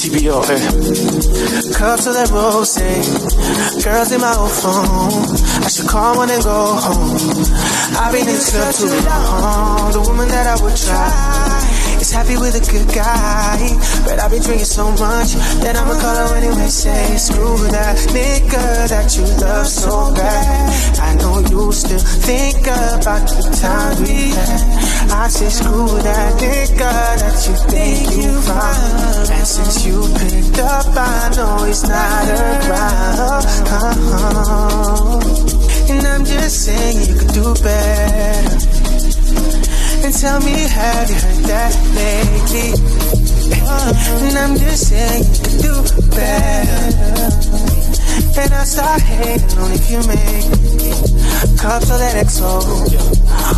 TBO, eh. Cups of that rose, girls in my old phone. I should call when and go home. I've been in club too long. The woman that I would try happy with a good guy, but I've been drinking so much that I'ma call her anyway. Say screw that nigga that you love so bad. I know you still think about the time we had. I say screw that nigga that you think you found. And since you picked up, I know he's not a around. Uh-huh. And I'm just saying you could do better. And tell me, have you heard that lately? Uh, and I'm just saying you could do better. And I start hating on if you make cups of that XO.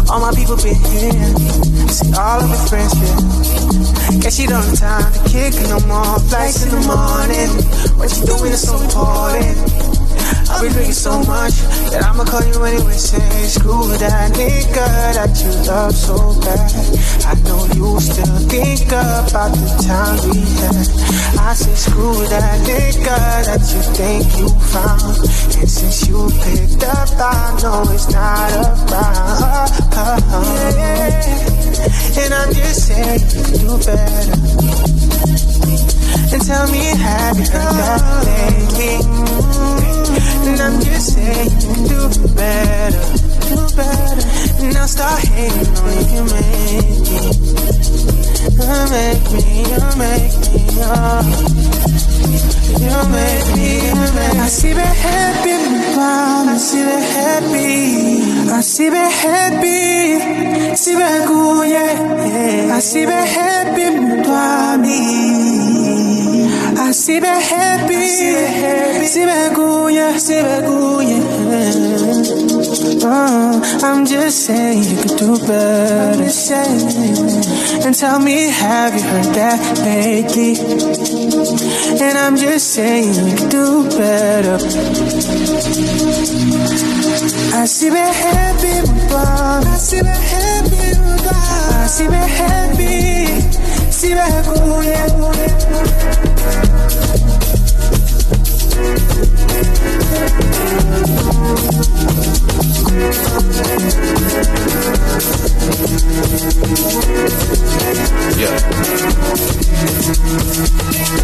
All my people been here. See all of my friends here. Guess you don't have time to kick no more flights in the morning. What you doing is so important. I've been drinking so much that I'ma call you anyway. Say screw that nigga that you love so bad. I know you still think about the time we had. I say screw that nigga that you think you found. And since you picked up, I know it's not around. Yeah. And I'm just saying do better. And tell me, have you heard that lately? And I'm just saying, do better, do better. And I'll start hating on if you make me. You make me, you make me, oh. You make me, you make me. Así me happy, mama, así me happy. Así me happy, así me guye. Así me happy, mami. Así me happy, guya, si me guya. Uh, I'm just saying you could do better. And tell me, have you heard that lately? And I'm just saying you could do better. Así me happy, así me happy, así me happy, si me guya.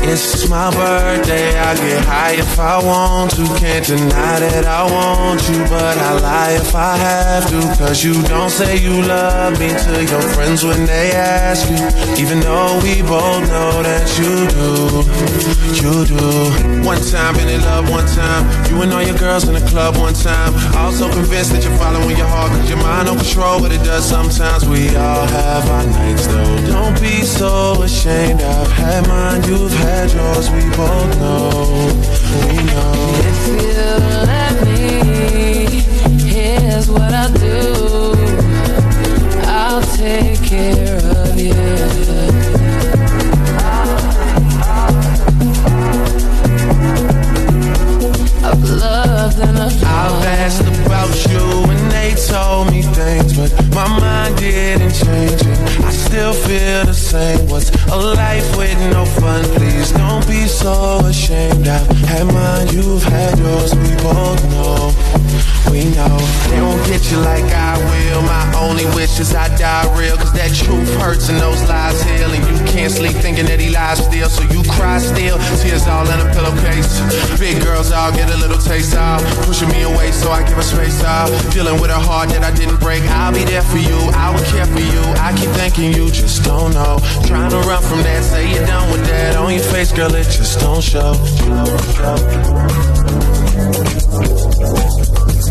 It's my birthday, I get high if I want to. Can't deny that I want you, but I lie if I have to. Cause you don't say you love me to your friends when they ask you. Even though we both know that you do, you do. One time been love, one time. You and all your girls in the club one time. Also convinced that you're following your heart, cause your mind on control but it does sometimes. We all have our nights though. Don't be so ashamed. I've had mine, you've had yours. We both know. We know. If you let me, here's what I'll do. I'll take care of you. Same. What's a life with no fun? Please don't be so ashamed. I've had mine, you've had yours. We both know, we know. They won't get you like I will. My only wish is I die real, cause that truth hurts and those lies heal. And you can't sleep thinking that he lies still, so you cry still. Tears all in a pillowcase. Big girls all get a little taste out. Pushing me away, so I give her space out. Dealing with a heart that I didn't break. I'll be there for you, I will care for you. I keep thinking you just don't know. Trying to run from that, say you're done with that. On your face, girl, it just don't show. Just a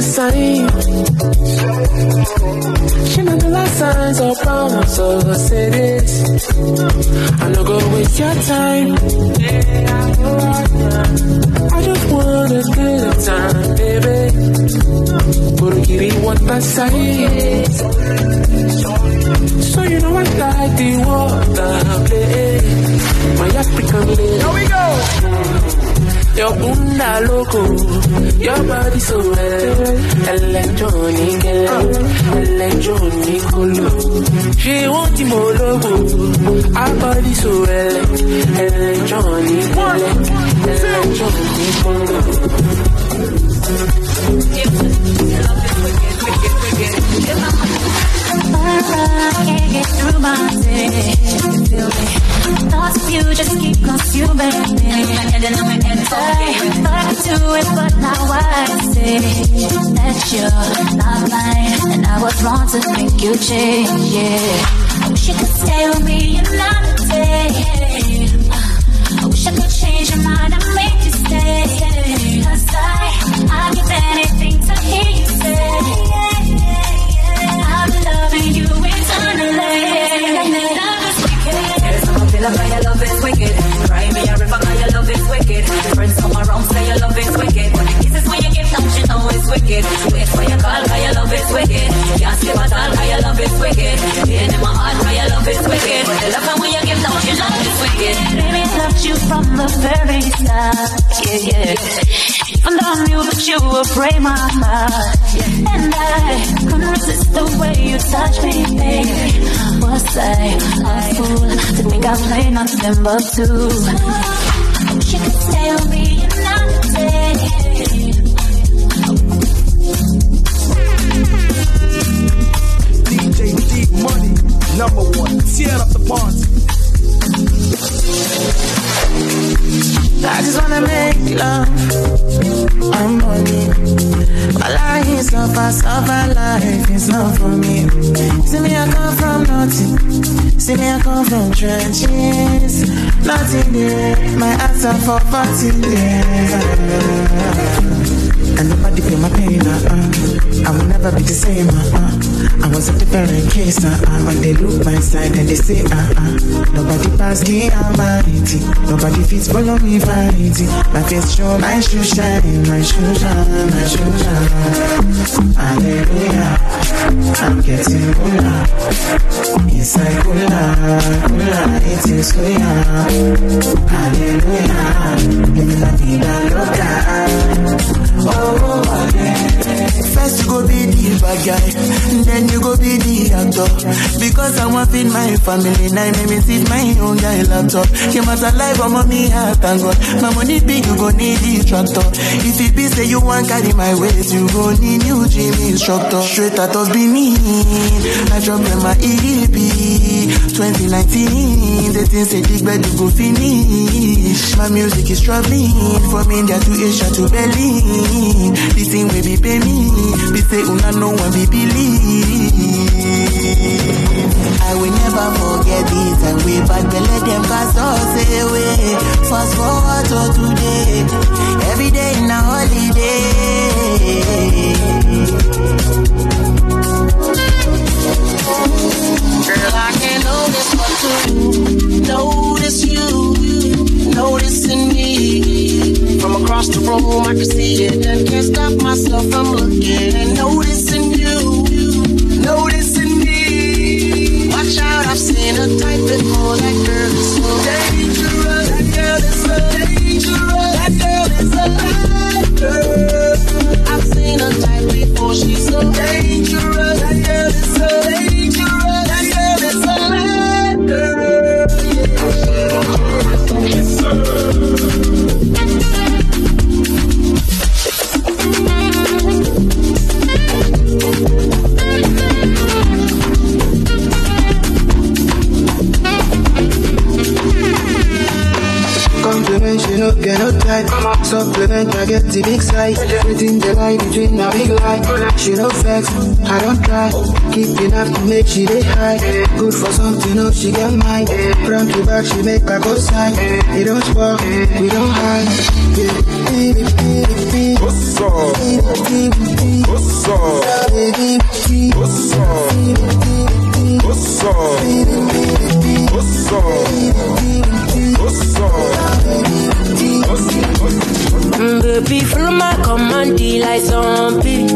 suicide. She not the last signs or problems, so I say this. I no go waste your time. I just want a get a time, baby. Put a kitty one by side. So you know I like the water, play. My African lady. Here we go. Your bunda loco, your body so well. Electronic, electronic. She want the more logo, our body so well. Electronic, electronic, colo. can't get through my day. Thoughts of you just keep consuming me. I it, but now I see that you're not mine, and I was wrong to make you I wish you could stay with me another day. I wish I could change your mind and make you stay. I, I'd give anything to hear you say. No feel your love is wicked. Cry me a river, 'cause your love is wicked. Friends come around, say your love is wicked. Kisses when you give them, you know it's wicked. Wait for your call, 'cause your love is wicked. Can't sleep at all, 'cause your love is wicked. Pain in my heart, 'cause your love is wicked. The love when you give them, you know it's wicked. Baby, loved you from the very start. Yeah, yeah. Though I knew that you would break my heart. And I couldn't resist the way you touch me, baby. Was I a fool to think I played nothing but two? You could stay with me another day. DJ Dee Money, number one. Tear up the party. I just wanna make love. Oh, I'm money. My life is suffer, suffer life is not for me. See me, I come from nothing. See me, I come from trenches. Nothing there. My answer for party there. And nobody feel my pain, uh-uh. I will never be the same, uh-uh. I was a different case, uh-uh. When they look my side and they say, uh-uh. Nobody pass me almighty. Nobody fits follow me fighting. My face show, my shoe shine, my shoe shine, my shoe shine. Hallelujah. I'm getting cooler. Inside cooler, cooler, it is cooler. Hallelujah. Living la vida loca. Oh, First you go be the bad guy, then you go be the actor. Because I want feed my family, now make me see my own guy laptop. Came out alive, I'm on me, I thank God. My money big, you go need the tractor. If it be say you want carry my weight, you go need new gym instructor. Straight out of Benin, I drop them my EP. 2019, the things say big bed go finish. My music is traveling from India to Asia to Berlin. This thing will be pay me. Oh, be say una know when we believe. I will never forget this and we back the let them cast us away. Fast forward to today. Every day in a holiday. She get mine. Front to back, she make a go side. We don't spoil, we don't hide. Yeah. What's up? What's up? What's up? What's up? What's up? What's up? Baby, follow my command, like zombie.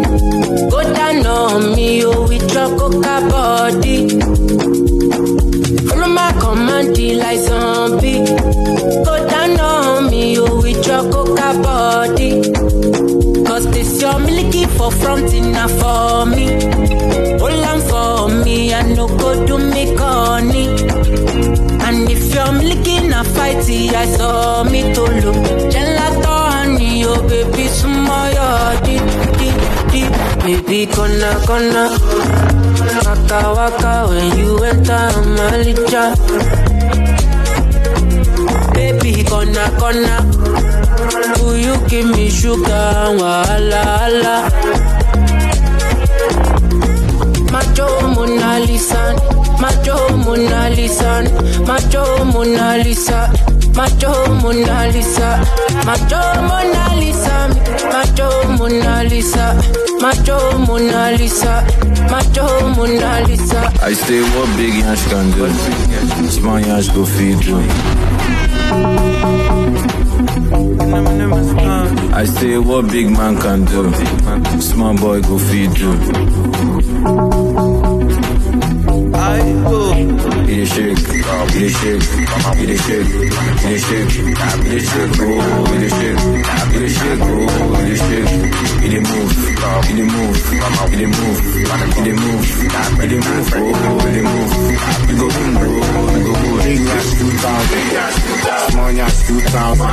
Go down on me, oh, with your coca body. My command, like zombie. Go down on me, oh, with your coca body. Cause this your milky for front enough for me. Hold on for me, I no go do me corny. And if you're looking a fighty, I saw me to look. Gelato honey, oh baby, smile, deep, deep, deep. Baby, gonna, gonna. Waka, waka, when you enter Malija. Baby, gonna, gonna. Do you give me sugar, wala, ala. Macho Mona Lisa, Macho Mona Lisa, Macho Mona Lisa, Macho Mona Lisa, Macho Mona Lisa, Macho Mona Lisa, Macho Mona Lisa, Macho Mona Lisa. I say what big Yash can do. Small Yash go feed you. I say what big man can do. Small boy go feed you. Dey shake, he dey shake, oh, he dey shake, he dey move, dey move, dey move, dey move, dey move, he dey move, he go boom, oh, he go boom. Big Yash 2000, small Yash 2000.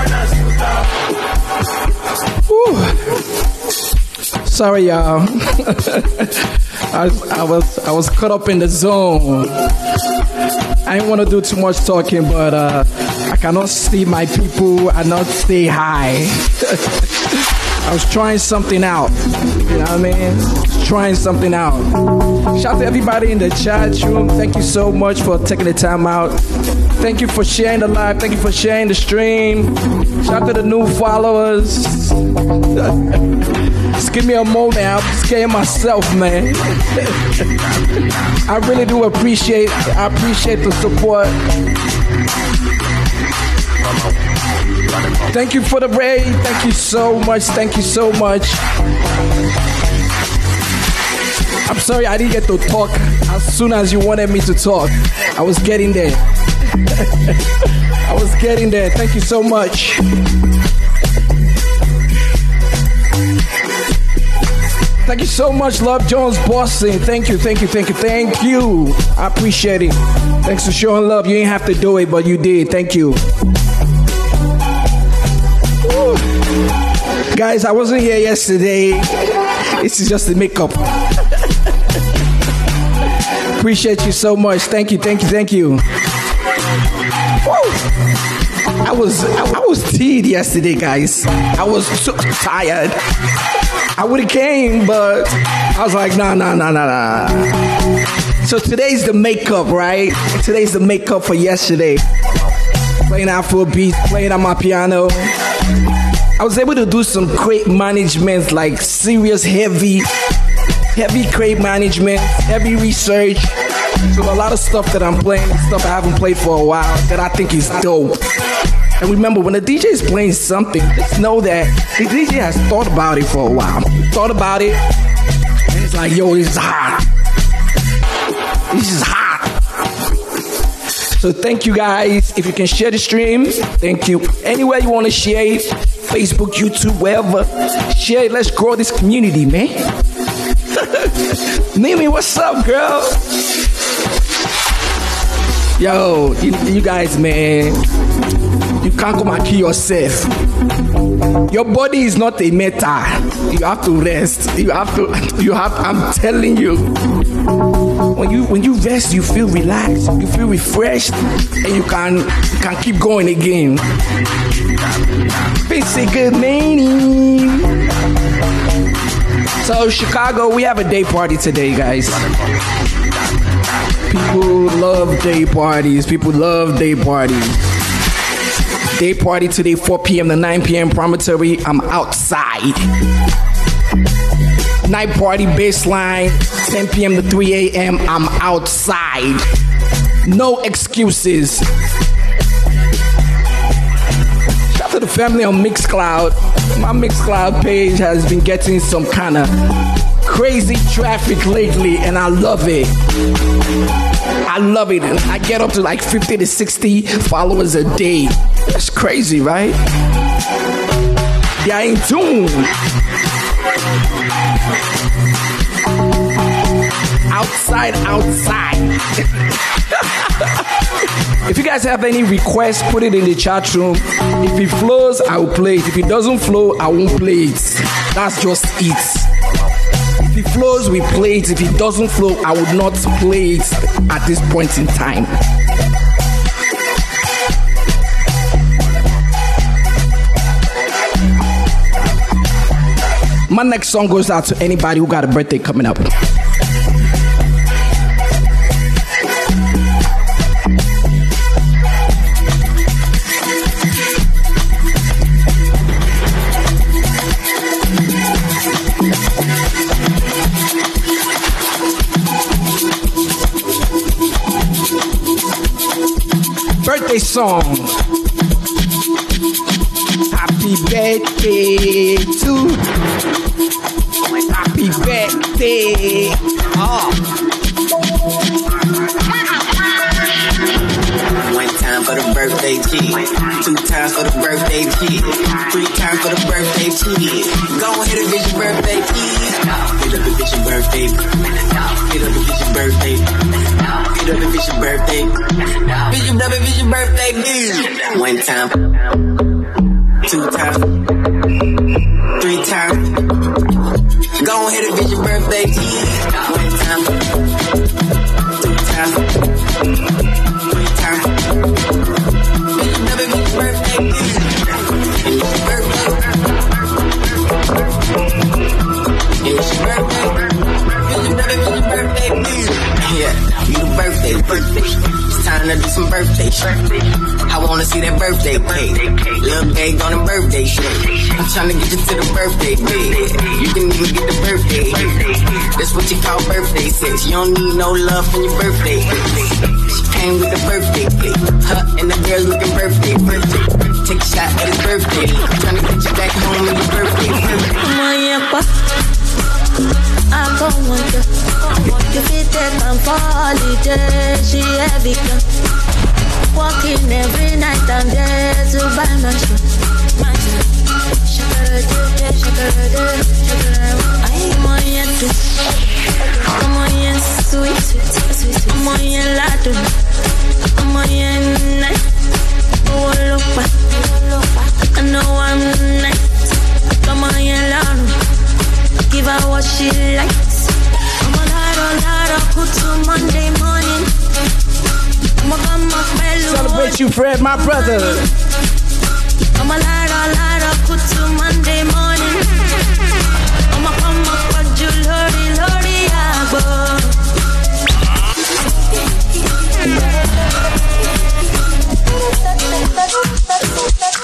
Sorry, y'all. I was, I was I caught up in the zone. I didn't want to do too much talking, but uh, I cannot see my people and not stay high. I was trying something out. You know what I mean? Trying something out. Shout out to everybody in the chat room. Thank you so much for taking the time out. Thank you for sharing the live. Thank you for sharing the stream. Shout out to the new followers. Just give me a moment. I'm scaring myself, man. I really do appreciate. I appreciate the support. Thank you for the raid. Thank you so much. Thank you so much. I'm sorry I didn't get to talk as soon as you wanted me to talk. I was getting there. I was getting there. Thank you so much. Thank you so much, Love Jones Boston. Thank you, thank you, thank you, thank you. I appreciate it. Thanks for showing love. You ain't have to do it, but you did. Thank you. Woo. Guys, I wasn't here yesterday. This is just the makeup. Appreciate you so much. Thank you, thank you, thank you. Woo. I was I was teed yesterday, guys. I was so tired. I would have came, but I was like, nah, nah, nah, nah, nah. So today's the makeup, right? Today's the makeup for yesterday. Playing Afro beats, playing on my piano. I was able to do some crate management, like serious heavy, heavy crate management, heavy research. So a lot of stuff that I'm playing, stuff I haven't played for a while, that I think is dope. And remember, when the DJ is playing something, just know that the DJ has thought about it for a while. Thought about it, and it's like, yo, this is hot. This is hot. So thank you guys. If you can share the stream, thank you. Anywhere you want to share it, Facebook, YouTube, wherever, share it. Let's grow this community, man. Mimi, what's up, girl? Yo, you, you guys, man, you can't come and kill yourself. Your body is not a metal. You have to rest. You have to. You have. I'm telling you. When you when you rest, you feel relaxed. You feel refreshed, and you can you can keep going again. It's a good meaning. So Chicago, we have a day party today, guys. People love day parties. People love day parties. Day party today, 4 p.m. to 9 p.m. Promontory. I'm outside. Night party baseline, 10 p.m. to 3 a.m. I'm outside. No excuses. Shout out to the family on Mixcloud. My Mixcloud page has been getting some kind of crazy traffic lately, and I love it. I love it. And I get up to like 50 to 60 followers a day. That's crazy, right? Yeah, in tune. Outside, outside. if you guys have any requests, put it in the chat room. If it flows, I will play it. If it doesn't flow, I won't play it. That's just it. Flows, we play it. If it doesn't flow, I would not play it at this point in time. My next song goes out to anybody who got a birthday coming up. Birthday song. Happy birthday to Happy birthday. Oh. Birthday kid. Two times for the birthday kid. Three times for the birthday kid. Go ahead and visit your birthday kid. Get up and visit your birthday. Get up and visit your birthday. Get up and visit your birthday. Visit up and visit your birthday kid. One time. Two times. Three times. Go ahead and visit your birthday kid. One time some birthday shit. I wanna see that birthday cake. Little bag on the birthday shit. I'm tryna get you to the birthday bed. You can even get the birthday. That's what you call birthday sex. You don't need no love from your birthday. She came with the birthday cake. Her and the girls looking birthday. birthday. Take a shot at his birthday. I'm tryna get you back home on your birthday. I go wonder if it take time for holiday. She heavy girl. Walking every night and day to buy my shoe. My shoe. Shakara do, shakara. I'm on your too. I'm on your sweet, sweet, sweet, sweet. I'm on your ladu. I'm on your night. Oh, look. I know I'm nice. Come on, your ladu. Give her what she likes. I'm a lot, a lot of good to Monday morning. I'm a come up mellow. Celebrate you, Fred, my brother. I'm a lot, a lot of good to Monday morning. I'm a come up with you, Lordy, Lordy, Ma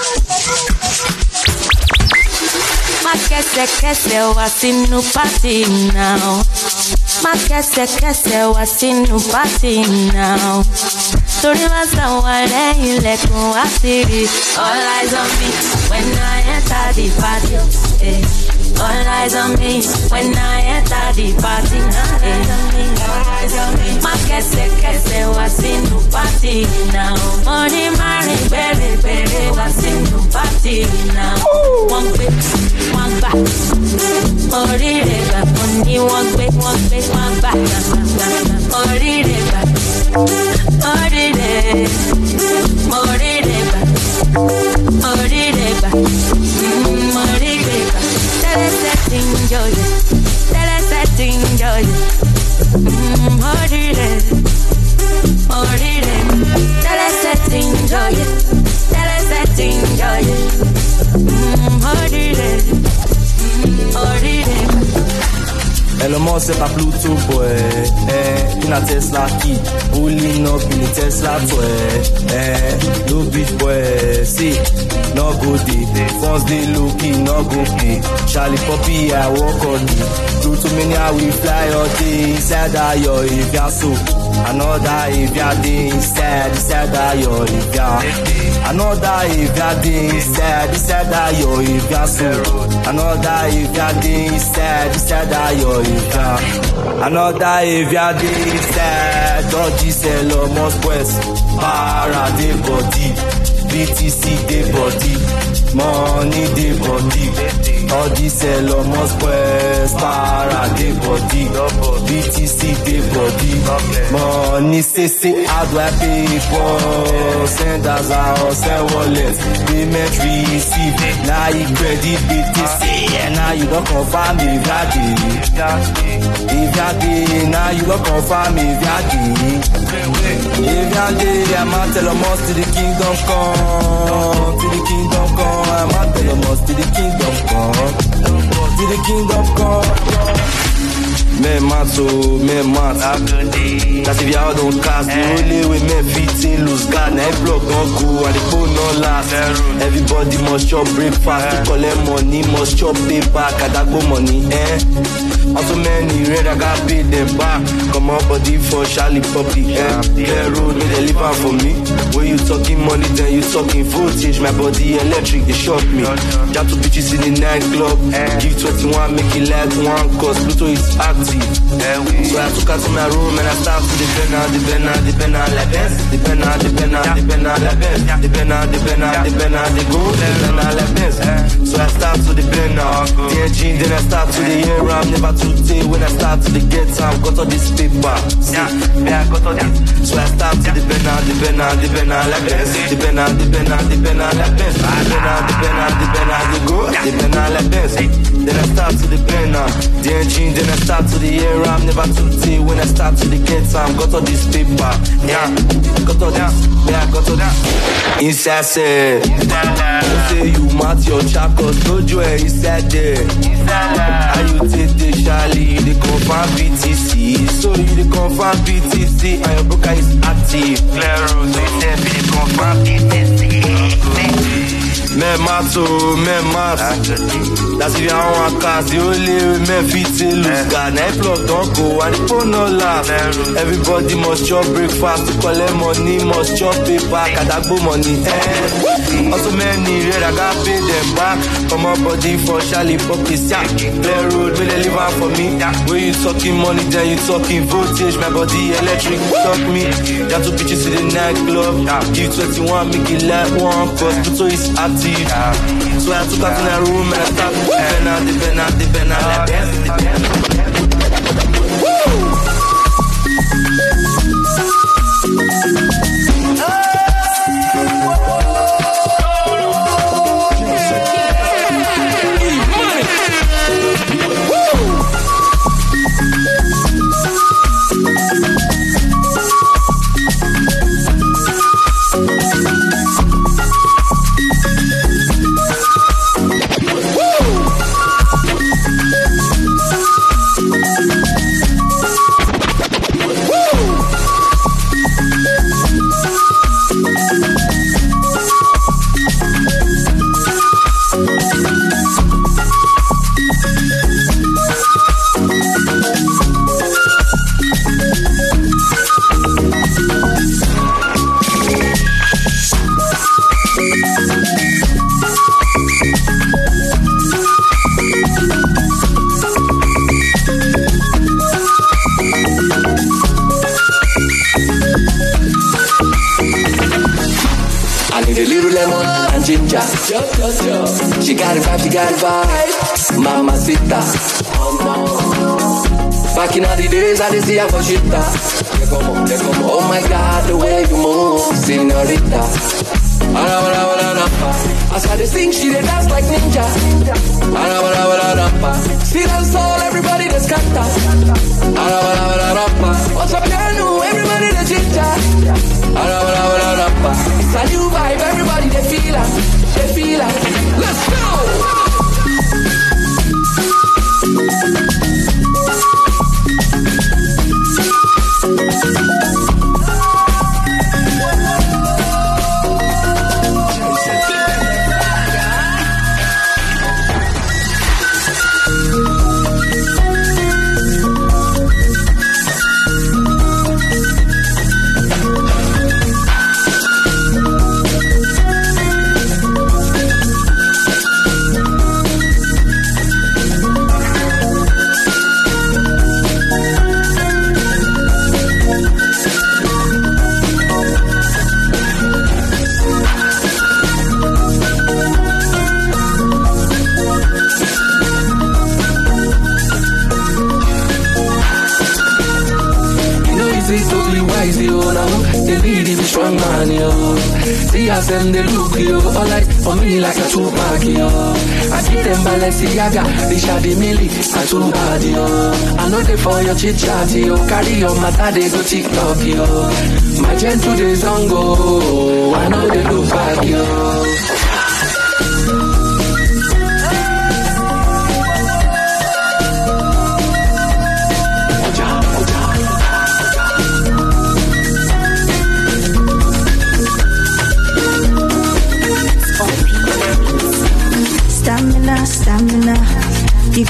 kese kese wasinu party now. Ma kese wasinu party now. Torí wá sáwọn lẹ́yìn lẹ́kùn wá sí rí. All eyes on me when I enter the party. Eh. All eyes on me when I enter the party. Eh. Ma kese kese wasinu party now. Money márùn-ún bẹ̀rẹ̀ bẹ̀rẹ̀ wasinu party now. Wọ́n gbé wọ́n gbà oríire gbà mo ní wọ́n gbé wọ́n gbé wọ́n gbà gbà oríire gbà oríire oríire gbà oríire gbà mm, oríire gbà tẹ́lẹ̀sẹ̀ tí ń jọyọ̀ tẹ́lẹ̀sẹ̀ tí ń jọyọ̀ Elon Musk c'est pas Pluto boy. Eh, a Tesla key. Pulling up in Tesla toy eh, No beach boy. See, no go day Funds key, no go Shallipopi, I walk on me Pluto mania, we fly all day Inside that yo, if ya so Another if ya day inside Inside that yo, if ya Another if ya day inside Inside that yo, if ya so Another if ya day inside Inside that yo, if ya Another if ya day inside Dodgy sell almost west Para dey body BTC dey body Money dey body. All this sell almost west Para dey body. BTC dey body Money say say how do I pay for? Send as a or send wallet Payment receive. Now you credit BTC now you don confirm if ya dey If ya dey you don confirm if ya dey I'ma tell them us to the kingdom come. To the kingdom come us to the kingdom come. To the kingdom come. Men mat so, men mat That's if y'all don't cast The only way men fit in lose guard Now block don't go and the phone no last. Everybody must chop breakfast To collect money, must chop paper Kadagbo money, eh Also many red, I got paid them back. Come on body for Charlie Poppy, eh? Clear road, me they live out for me. When you talking money, then you talking voltage My body electric, they shock me. Jab to bitches in the nightclub Give 21, make it like one Cause Pluto is active. So I took her to my room and I start to depend on, depend on, depend on like this. Depend on, depend on, depend on like this. Depend on, depend on, depend on the go Depend on like this. So I start to depend on. The engine, then I start to the air I'm never too day when I start to the get time Got all this paper. See, yeah, I got all this. So I start to depend on, depend on, depend on like this. Depend on, depend on, depend on like this. Depend on, depend on, depend on the go. Depend on like this Then I start to on uh, The engine, then I start to the air I'm never too day when I start to the get time Got all this paper, yeah Got all this, yeah, got all this Inside say, say you mat your chakos, lójú ẹ̀ inside there. How you take the Charlie, you dey confirm BTC. So you dey confirm BTC and your broker is active. Clear road, so you you dey confirm BTC. Men mat o, men mat. That's if you want one cast, the only way men fit say lose guard. Now plug don go and the phone no laugh. Everybody must chop breakfast to collect money, must chop paper, kadagbo money. Eh. eh. Also many red, I got pay them back. Come on body for Shallipopi sack. Clear road, may they leave out for me. When you talking money, then you talking voltage. My body electric, talk me. Got two bitches to the nightclub. Give 21, make it like one. Cause Pluto is active. So I took out in a room and I started the banner, the banner, the banner, like dance, the She got it vibe, she got it vibe. Mama Sita. Back in all the days, I didn't see her for. Oh my God, the way you move, senorita. Ara, ara, ara, ara. As I sing, she dey dance like ninja. Ara, ara, ara, ara. See dance all, everybody dey scatter. Ara, ara, ara, ara. What's up, piano? Everybody dey ginger. Ara, ara, ara, ara. It's a new vibe, everybody they feel it, they feel it. Let's go. See us them, they look, yo. All like, for me, like a Tupac, yo. I keep them Balenciaga, the milli, and too bad, yo. I know they for your chit chat, yo. Carry your matter, they go TikTok, yo. My gentle on go. I know they look back, yo.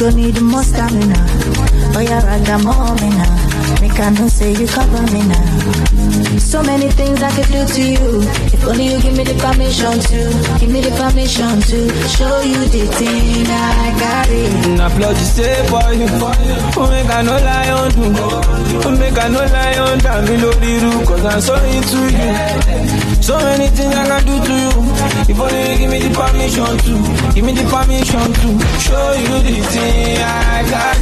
Gon' need more stamina. Oh, yeah, ragamomina. Make I know say you cover me now. So many things I could do to you. If only you give me the permission to. Give me the permission to show you the thing I got it. Na plug you say for you. Oh, make I no lie on you. Oh, make I no lie on damn me lórí irú. Cause I'm so into you. So many things I can do to you. If only you give me the permission to. Give me the permission to show you the thing I got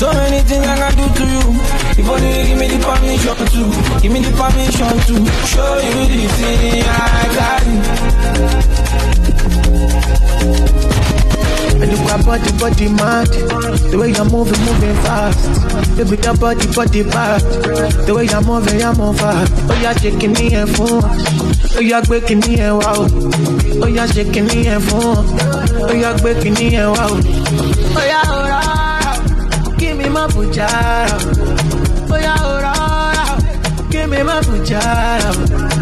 So many things I can do to you. If only you give me the permission to. Give me the permission to show you the thing I got. And you got body, body mad. The way you're moving, moving fast. Baby, your body, body bad. The way you're moving, you're moving fast. Oh, you're shaking me and phone. Oh, you're breaking me and wow. Oh, you're shaking me and phone. Oh, you're breaking me and wow. Oh, yeah, oh, yeah. Give me my bujara. Oh, yeah, oh, yeah. Give me my bujara. Oh, yeah,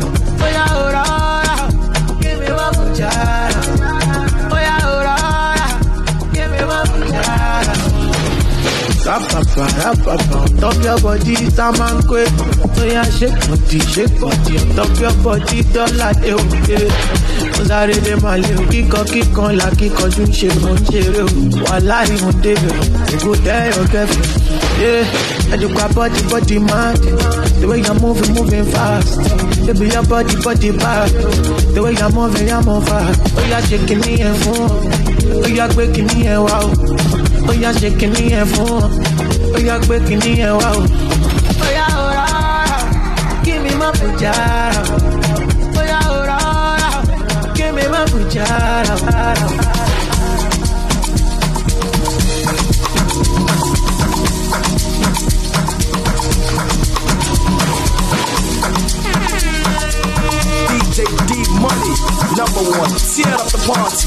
Rapapa, rapapa, on top your body, Saman quick. So yeah, shake body, shake body, on top your body, de oke. Mo sáré dé lé o, kíkọ kíkan là kíkanjú ń ṣe mo ń ṣeré o. Wàhálà ìmọ̀ débẹ̀ o, tẹ́ ọ̀ kẹfì. Yeah, and you got body, body mad. The way you're moving, moving fast. Baby, your body, body bad. The way you're moving, you're moving fast. Oh, you're shaking me and phone. Oh, you're Oh, you're shaking me and phone. Oh, you're breaking me and wow. Oh, yeah, oh, yeah. Give me my yeah, yeah. Me my pajara. DJ Dee Money, number one. Tear the party.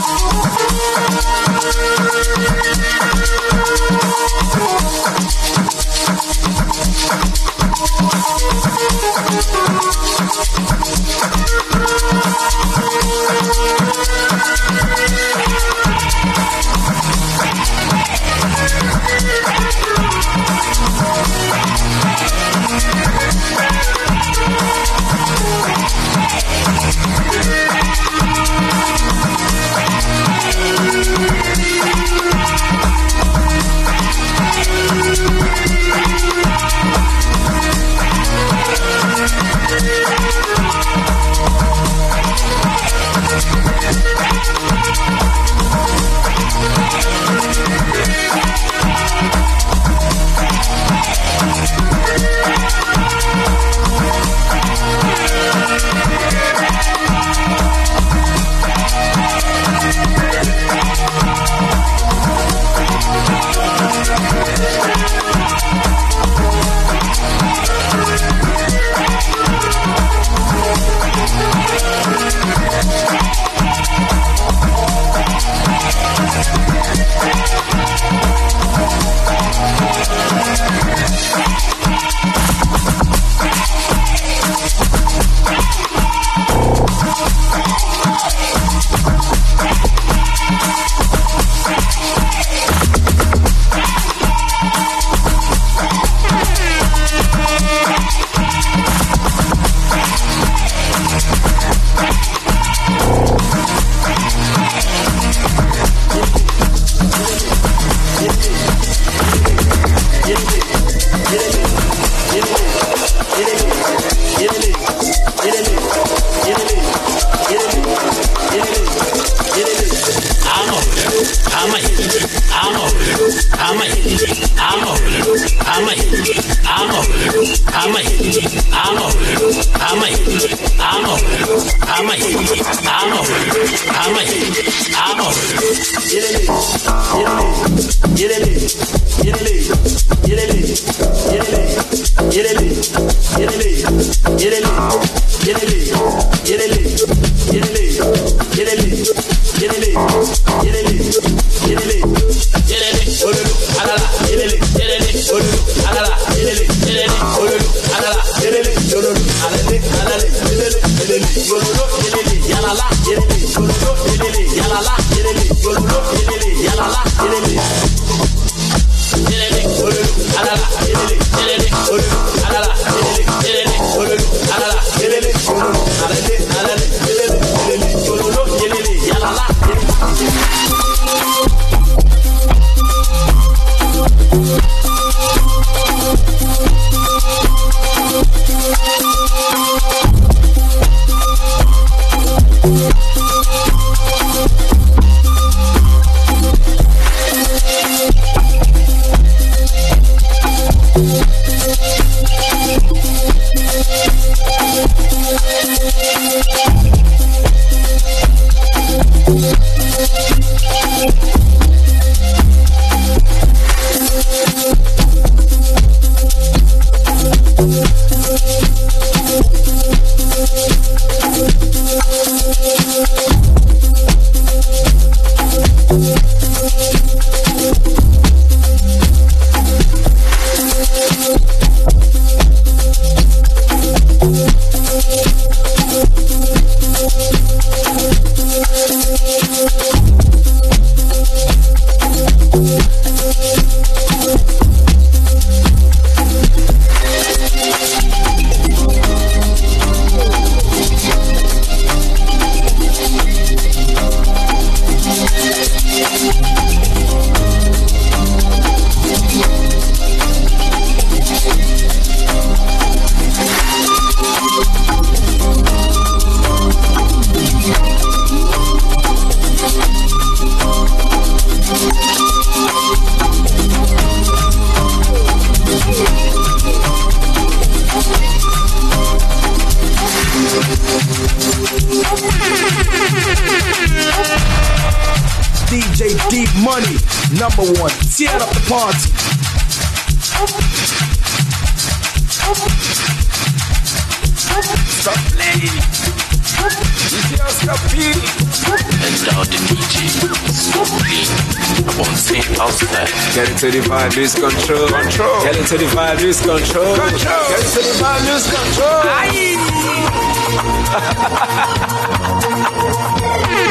Into the vibe, lose control. Control. Get into the vibe, lose control.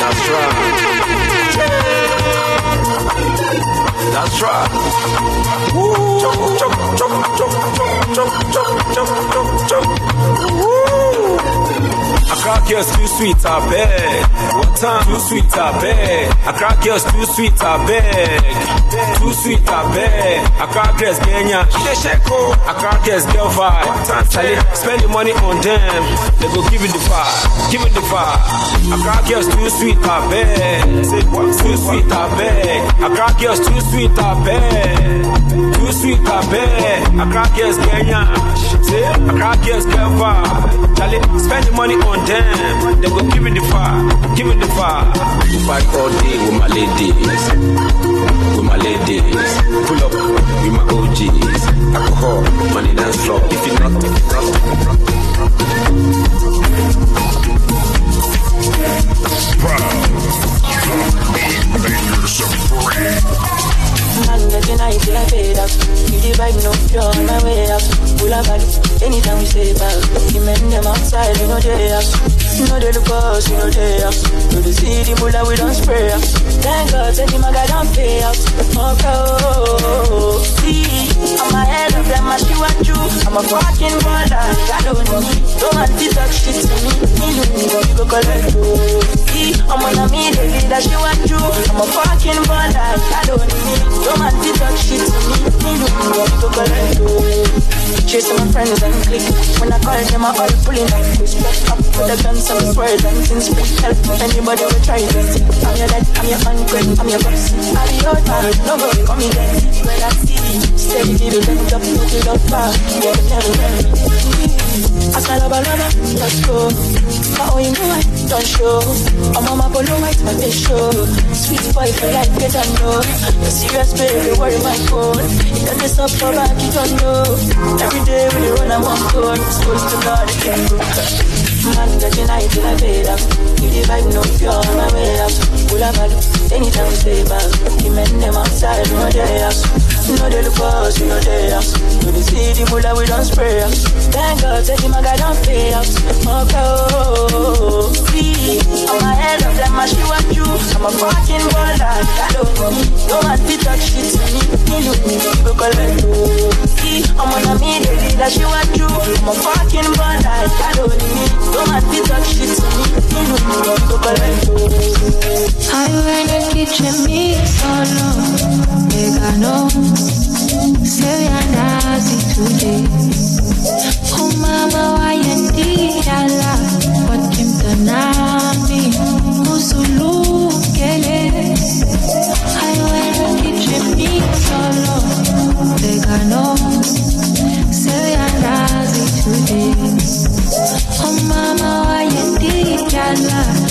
That's right. That's right. Woo. Chop, chop, chop, chop, chop, chop, chop, chop, chop. Woo. I crack girls too sweet, I beg. One time, too sweet, I beg. I crack girls too sweet, I beg. Too sweet, I beg. Girls Kenya. I girls girl vibe. Spend the money on them. They go give it the vibe, give it the vibe. I crack girls too sweet, I beg. Too sweet, I beg. I crack girls too sweet, I beg. Too sweet, I beg. I crack girls Kenya. Say, I crack girls girl it, spend the money on them. They go give it the fire, give it the fire. Fight all day with my ladies, with my ladies. Pull up with my OGs. Alcohol, money dance floor. If you not, if you not. Man, getting high till I fade up. Give the vibe, no pure on my way up. Full of value, anytime we stay back. The men them outside, we know they up. You know they look us, we know they up. To the city, mula, we don't spray up. Thank God, say the maga don't pay. Okay, oh, see, I'm ahead of them, I see what you. I'm a fucking baller, I don't need. Don't want to talk shit to me. Me me, you go collect. oh. See, I'm on a me, they that she want you. A fucking baller, I don't need. To talk shit to me. Me me, but you go collect. Chasing my friends and click. When I call them, I all pulling up. Respect up with the guns and swords and things. Help anybody will try this. I'm your dad, I'm your uncle, I'm your boss. I'll be your time, no go come again. When I see steady, baby, let up, it up far. Yeah, never, never. Asalaba laba, let's go. When you know I don't show. I'm on my polo white, my face show. Sweet boy for life, get on know. Serious baby, worry my phone. You got this up for back, you don't know. Every day when you run, I'm on code. Supposed to God, it can go. Man, getting high till I fade up. Give the vibe, no on my way up. Of value, anytime we stay back. The men, them outside, no they up. No they look for us, know they up. No they see the bulla, we don't spray up. Thank God, say the maga don't pay up. Okay, oh, see, I'm ahead of them, I see what you. I'm a fucking baller, don't know. No man fit touch shit to me. Me look me, collect. See, I'm on a me, they that she want you. I'm a fucking baller, don't need. No man fit touch shit to me. Me look me, go collect. I went and kitchen me solo. Mega no. Say I'm nazi today. Oh mama, why you need a lot? What him to nami? Musulu kele. I and kitchen me solo. Mega no. Say I'm nazi today. Oh mama, why you need a lot?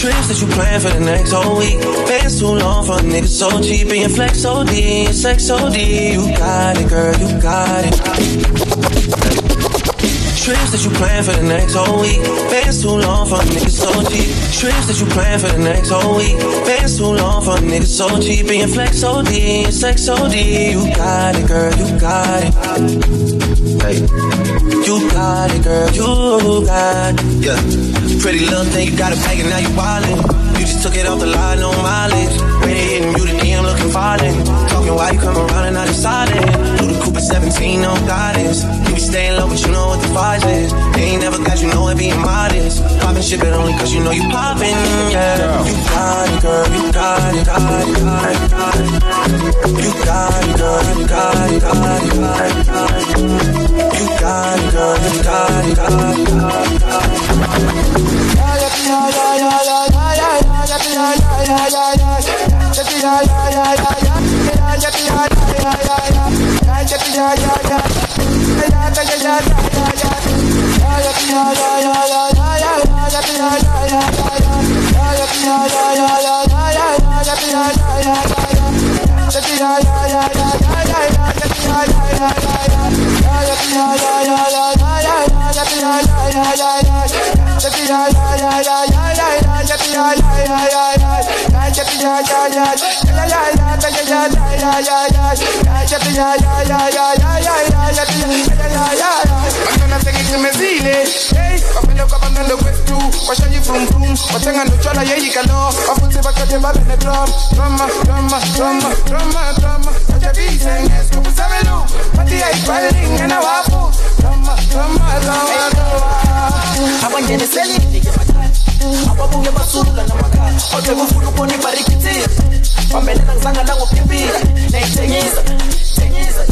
Trips that you plan for the next whole week. Pants too long for a nigga so cheap. Your flex OD, sex OD. You got it, girl, you got it. Trips that you plan for the next whole week. Pants too long for a nigga so cheap. Trips that you plan for the next whole week. Pants too long for a nigga so cheap. Your flex OD, and sex OD. You got it, girl, you got it. Hey. You got it, girl, you got it. Yeah. Pretty little thing, you got it back and now you wildin'. You just took it off the line, no mileage. Ready hitting you the DM looking violent. Talking why you come around and you silent. Do the Cooper 17, no guidance. You be staying low, but you know what the vibes is. They ain't never got you know it being modest. Poppin' shit, but only cause you know you poppin', yeah. You got it, girl, you got it, got it, got it, got it. You got it, girl, you got it, got it, got it, got it. You got it, girl, you got it, got it, got it yeah, yeah, yeah. I want you to say selini ababuye basula namakhala ote kufuna ukubona ibarikiti bambelela ngizangala ngophimbila nayithengisa thengisa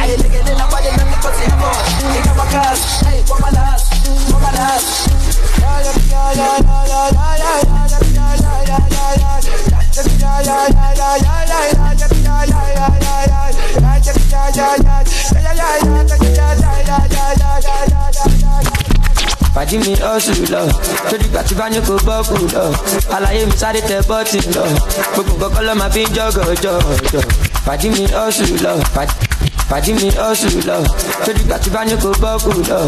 ayelekelela abanye nangiphathi yabo ikabakazi ayi kwamalasi kwamalasi pàdí mi ọ̀sùn lọ. Lójú ìgbà tí bá ní kò bọ́ kù lọ. Àlàyé mi sáré tẹ bọ́tì lọ. Gbogbo nǹkan ló máa fi ń jọ́gọ̀ jọ̀jọ̀ pàdí mi ọ̀sùn lọ pàdí mi ọ̀sùn lọ. Lójú ìgbà tí bá ní kò bọ́ kù lọ.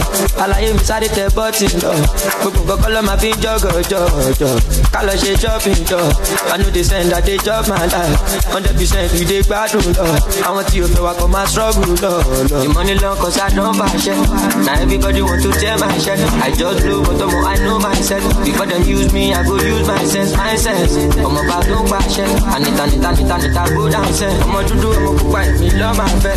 Àlàyé mi sáré tẹ bọ́tì lọ. Gbogbo nǹkan ló máa fi ń jọ́gọ̀ jọ̀jọ̀ ká lọ ṣe shopping jọ. I no dey send i dey chop my life. Hundred percent we dey gbádùn lọ. Àwọn tí o fẹ́ wa kọ́ máa struggle lọ lọ. the money long cause i don bàṣẹ na everybody want to tear my shirt i just blow but ọmọ i know myself before dem use me i go use my sense my sense. Ọmọ bá tó pàṣẹ. Nita go down sẹ ọmọ dúdú ọmọ pupa èmi lọ́ máa fẹ́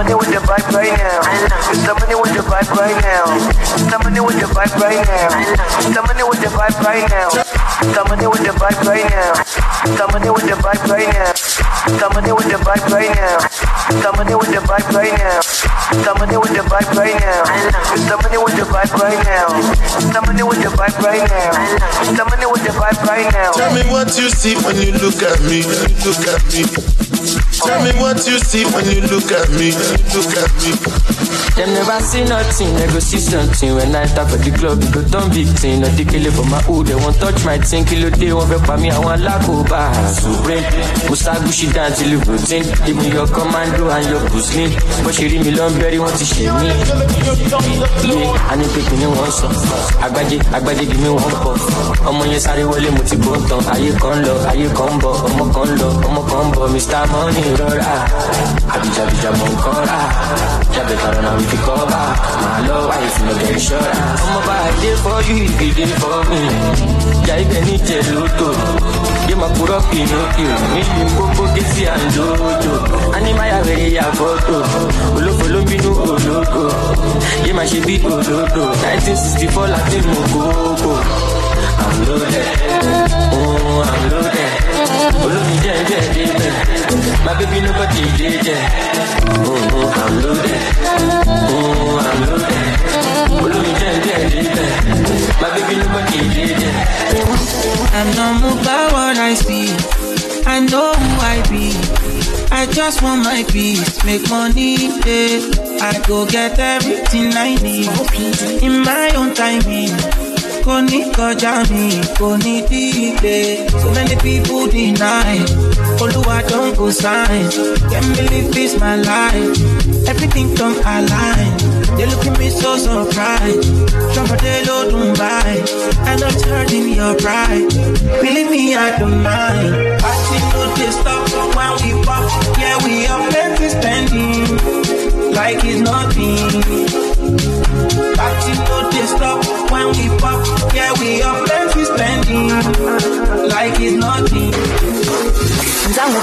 Somebody with the vibe right now. Somebody with the vibe right now. Somebody with the vibe right now. Somebody with the vibe right now. Somebody with the vibe right now. Somebody with the vibe right now. Somebody with the vibe right now. Somebody with the vibe right now. Somebody with the vibe right now. Somebody with the vibe right now. Somebody with the vibe right now. Somebody with the vibe right now. Tell me what you see when you look at me. When you look at me. Tell me what you see when you look at me. When you look at me. Them never see nothing, they go see something. When I tap at the club, it go turn big thing. Not the killer for my hood, they won't touch my dancing kí ló dé wọn fẹ́ pa mí àwọn alákòóbá. Supreme musa gucci dance ìlú brooklyn ibi your commando and your bruce lee bó ṣe rí mi lọ ń bẹ́rí wọ́n ti ṣe mí. ilé anípèpè ni wọ́n sọ. Agbájé agbájé bí mi wọ́n pọ̀ ọmọ yẹn sáré wọlé mo ti bó tàn ayé kan lọ ayé kan bọ̀ ọmọ kan lọ ọmọ kan bọ̀. Mr money rọra. Àbíjàbíjà mọ̀ nǹkan rà jábẹ̀ tààrà náà wípé kọ́ bá. Màá lọ wáyé fún ọ̀gẹ̀ ìṣọ́ra ọmọ bá a dé fọ́ yìí ìdè fọ́ mi. Jà niche luto. Gema kuro Pinocchio Mili mpopo kesi Anima ya were ya foto Olofo lominu oloko Gema shebi 1964 Latin mokoko I'm loaded, oh I'm loaded Olómi jẹ́ ń jẹ́ débẹ̀, my baby nobody dey there. I'm by what I see. I know who I be. I just want my peace, make money, yeah. I go get everything I need in my own timing. Kò ní kọjá mi, kò ní dìde. So many people deny. Olúwa don go sign. Can't believe this my life. Everything come align. They look at me so surprised. Somebody load by. I not hurting your pride. Believe me, I don't mind. Party no dey stop when we pop. Yeah, we are plenty spending. Like it's nothing. Party no they stop. When we pop. Yeah, we up every spending. Like it's nothing. Zangu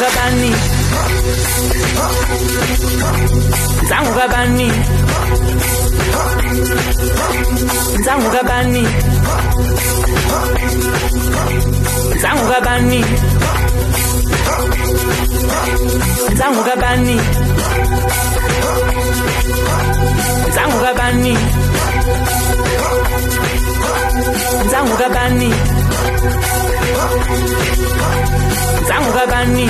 Zangu kabani Zangu kabani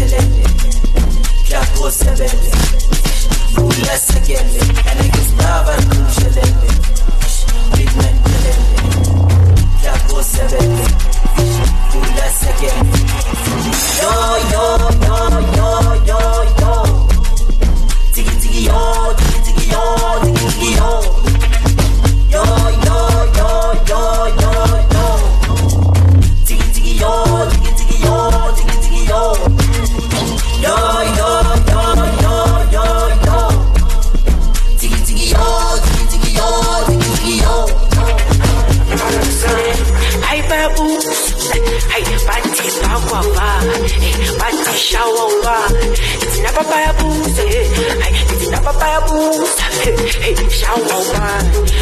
sekelele Kapı sebele sekele sebele sekele Yo yo yo yo. papaya booze. Ay, it's na papaya booze. Hey, hey, shawa ba.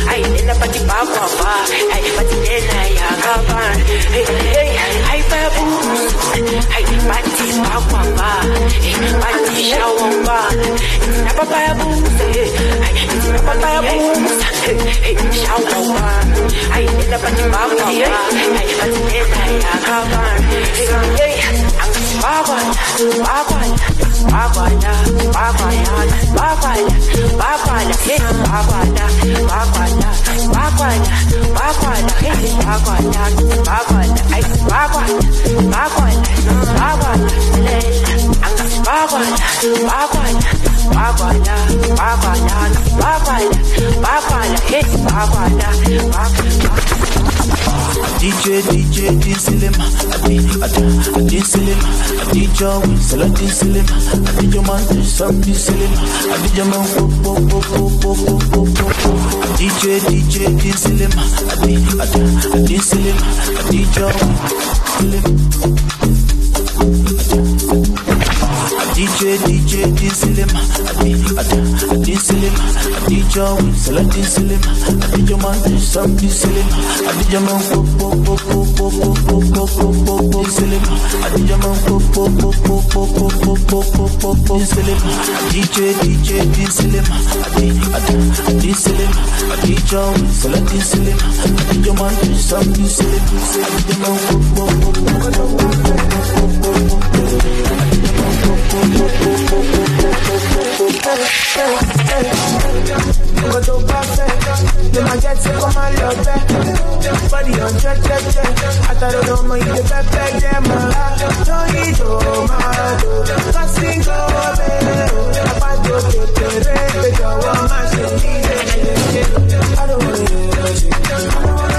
Ay, nena pati papa ba. Ay, pati nena ya kaba. Hey, hey, ay papaya booze. Ay, pati papa ba. Hey, pati shawa ba. It's na papaya booze. hey! it's na papaya booze. Hey, hey, shawa ba. Ay, nena pati papa ba. Ay, pati nena ya kaba. Hey, hey, ang Bye-bye. DJ, DJ, Dinsilema, Adi, Adi, Dinsilema, Adi Jawi, Sala Dinsilema, Adi Jaman, Sam Dinsilema, Adi Jaman, Pop, Pop, Pop, Pop, Pop, Pop, Pop, Pop, DJ, DJ, Dinsilema, Adi, Adi, Dinsilema, Adi Jawi, DJ, DJ, Dinsilema, Adi, Adi, Dinsilema, Adi Jawi, Sala Dinsilema, Adi Jaman, Sam Dinsilema, Adi Jaman, Pop, Pop, Pop, Pop, Pop, Pop, Pop, Pop, Pop, Pop, Dinsilema, Adi Jaman, Pop, Pop, Pop, Pop, Pop, Pop, Pop, Pop, Pop, Pop, Pop, Dinsilema, DJ, DJ, Dinsilema, Adi, Adi, Dinsilema, Adi Jawi, Sala Dinsilema, Adi Jaman, Sam Dinsilema, Adi Jaman, Pop, Pop, Pop, Pop, Pop, Pop, Pop, Pop, Pop, Nǹkan I I thought I get. I don't wanna hear no shit. I don't wanna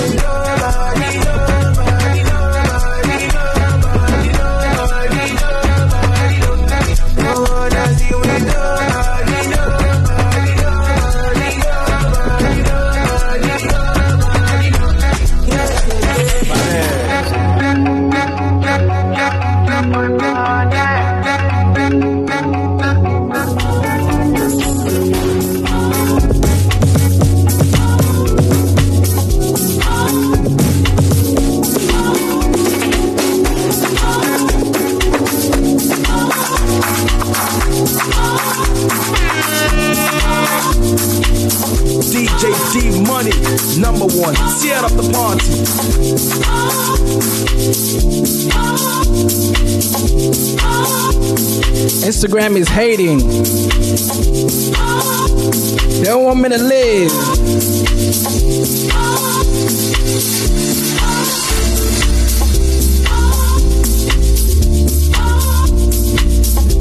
Instagram is hating. They don't want me to live.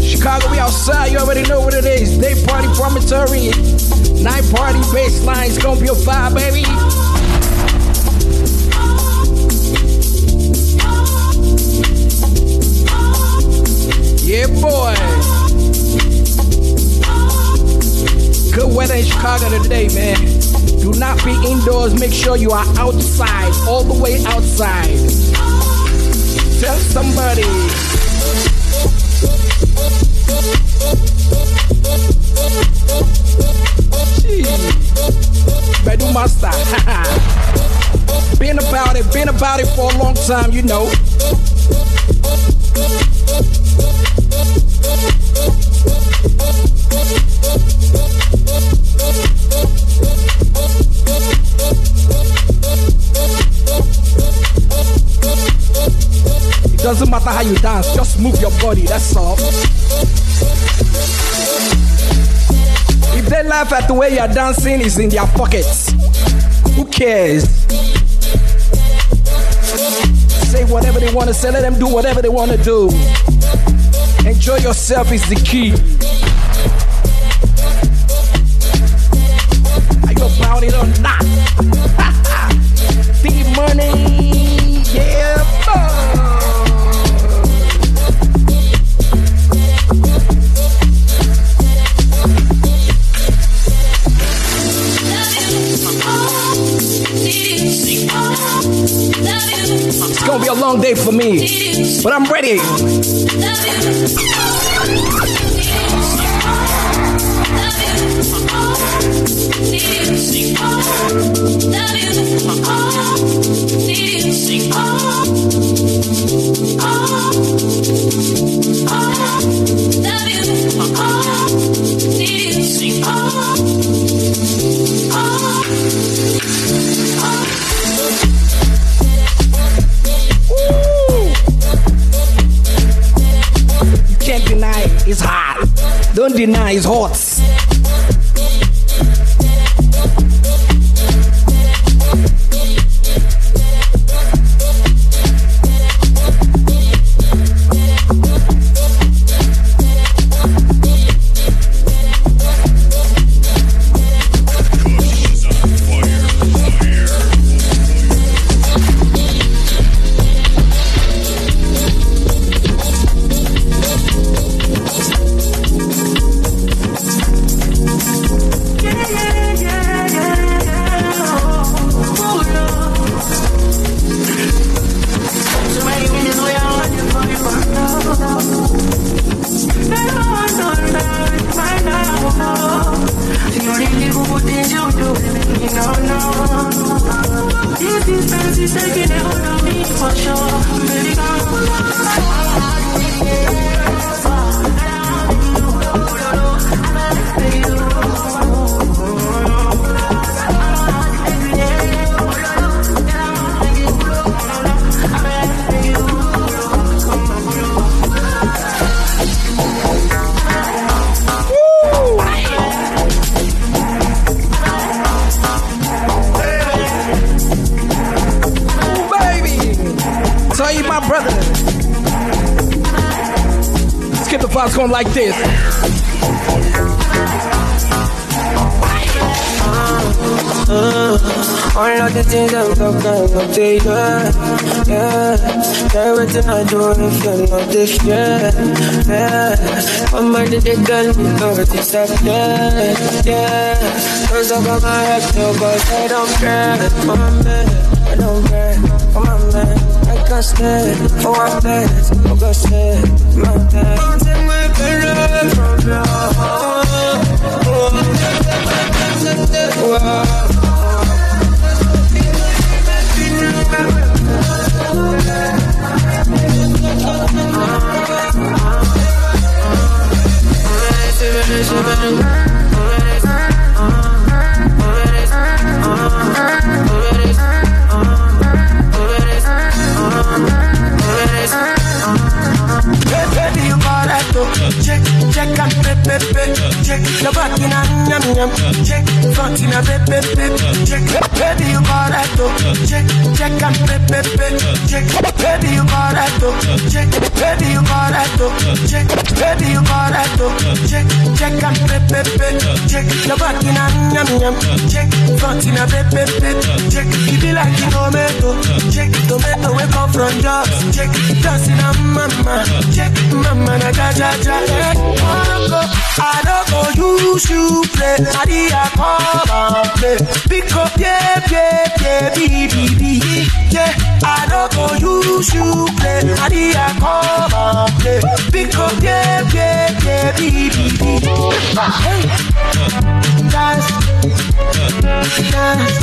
Chicago, we outside. You already know what it is. Day party promontory. Night party baseline. It's gonna be a vibe, baby. Yeah, boy. Weather in Chicago today, man. Do not be indoors. Make sure you are outside, all the way outside. Tell somebody. Bedu Master. been about it, been about it for a long time, you know. How you dance, just move your body, that's all. If they laugh at the way you're dancing, it's in their pockets. Who cares? Say whatever they want to say, let them do whatever they want to do. Enjoy yourself is the key. Are you about it or? But I'm ready. Yeah, yeah. One more day, they got me, no, it's up, yeah. From yours, check, dancing a mama, check, mama na ja ja ja, I don't go use you play, I did a and play, pick up yeah yeah yeah be, yeah, I don't go use you play, I did a and play, pick up yeah yeah yeah be, hey, dance, dance,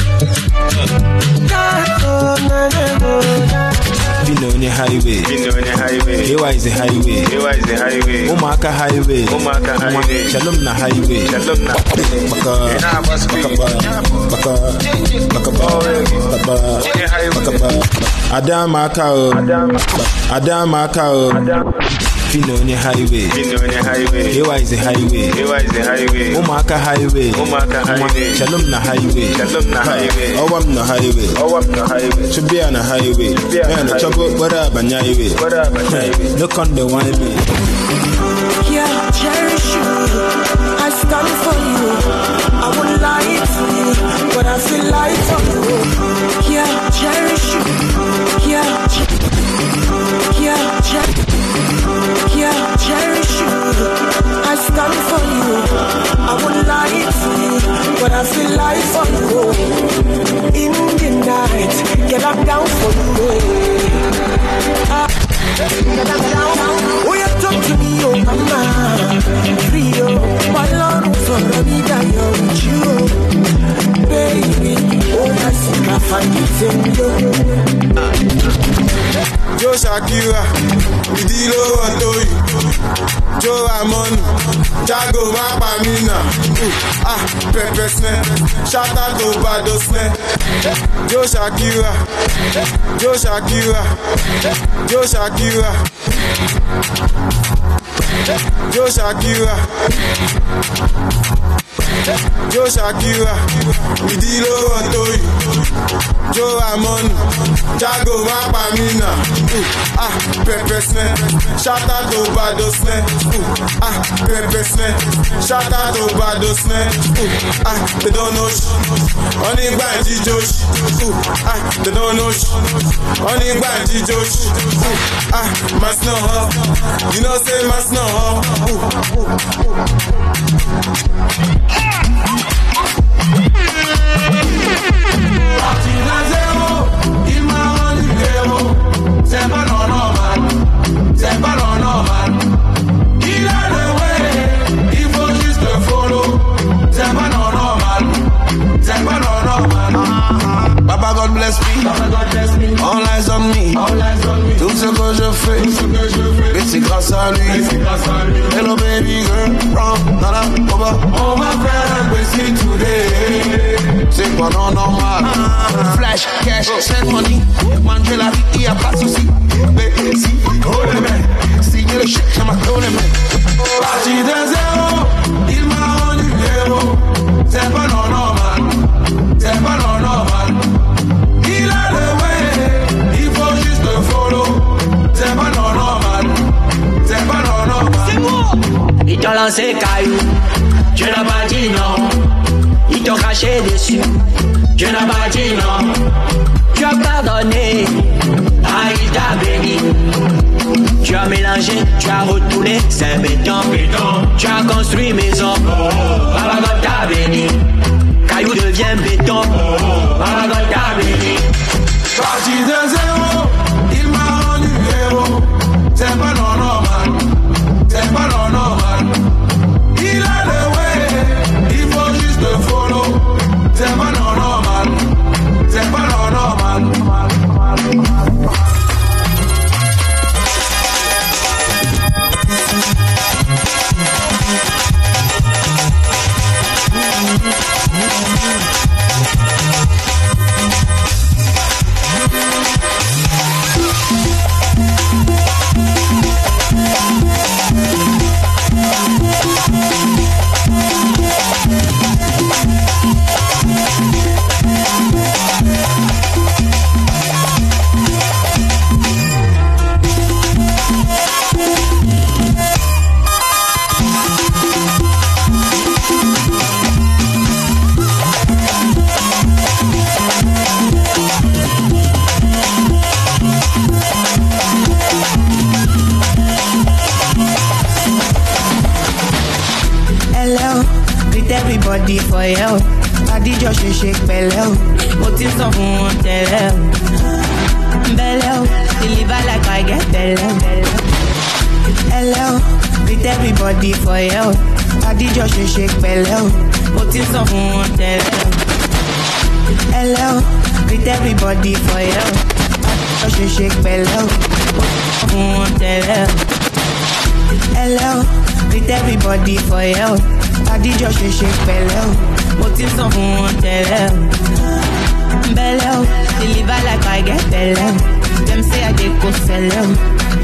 dance, oh na na na na. Vino on the highway. Vino on the highway. Ewa is the highway. Ewa is the highway. Umaka highway. Umaka highway. Shalom na highway. Shalom na highway. Baka. Baka ba. Baka. Baka ba. Baka ba. Baka ba. Adam aka o. Adam aka o. Vino on the highway. Vino on the highway. Ewa is the highway. Ewa is the highway. Umaka highway. Umaka highway. Shalom na highway. Shalom na highway. Owam na highway. Owam na highway. Chubia na highway. Chubia na Man, highway. trouble, what up, and highway. What up, and highway. Look on the wine me. Yeah, cherish you. I stand for you. I would lie to you, but I feel like for you. Yeah, cherish you. Yeah, che- yeah, che- yeah, cherish you. I stand for you. I would lie to you, but I feel like for you. In the night, get up down for you. Ah. Oh, you talk to me, oh mama, for the vida, you're with you, baby. Oh, I see my find Joe Shakira, ìdílé ọ̀tọ̀ yìí. Joe Ramoni, Jago Mapamina, ah, Pepper Snare, shout out to Bado Snare. Joe Shakira, Joe Shakira, Joe Shakira, Joe Shakira. Joe Shakira, ìdílé ọ̀tọ̀ yìí. Joe Ramoni, Jago Mapamina, ah, Pepper Snare, shout out to Bado Snare, ah, Pepper Snare, shout out to Bado Snare, ah, they don't know only Banji Josh, ah, they don't know only Banji Josh, ah, ho, you know say mas no bless me, all eyes on me, tout ce que je fais, mais c'est grâce à lui. Hello baby girl, from Nana, Oba. On va faire un petit today. C'est pas non normal. Flash, cash, send money. Manger la vie, y a pas de souci. Mais si, oh les mecs, signer le chèque, ça m'a collé, Parti de zéro, il m'a rendu héros. C'est pas normal, c'est pas normal. T'ont lancé caillou, tu n'as pas dit non. Ils t'ont craché dessus, tu n'as pas dit non. Tu as pardonné, ah il t'a béni. Tu as mélangé, tu as retourné, c'est béton. Tu as construit maison, Baba God t'a béni. Caillou devient béton, Baba God t'a béni. Parti de pẹ̀lẹ́ o, mo ti sọ fún wọn tẹ́lẹ̀ o. O, deliver like I get o. O, with everybody for you. Adijọ́ ṣe ṣe pẹ̀lẹ́ o, mo ti sọ fún wọn tẹ́lẹ̀ o. Ẹlẹ́ o, with everybody for you. Adijọ́ ṣe ṣe pẹ̀lẹ́ o, mo ti sọ fún wọn tẹ́lẹ̀ o. O, everybody for you. Adijọ́ ṣe ṣe o, mo ti sọ fún wọn tẹ́lẹ̀ o. Bẹ́lẹ̀ o, deliver like I get bẹ́lẹ̀ o. Dem say I dey go sell o.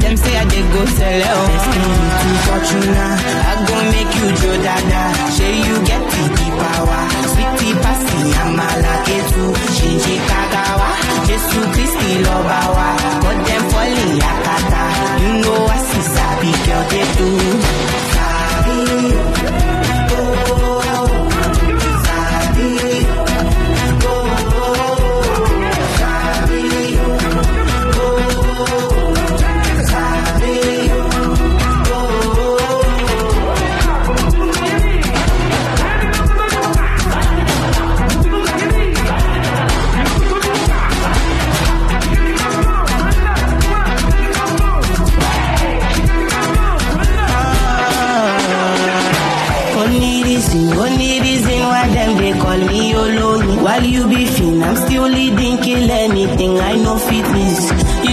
Dem say I dey go sell o. Destiny to Fortuna, I go make you jo dada. Shey you get the power. Sweetie pasi amala ketu, shinji kagawa. Jesu Christi lọba wa, but dem in yakata. You know I see sabi girl dey do. Sabi,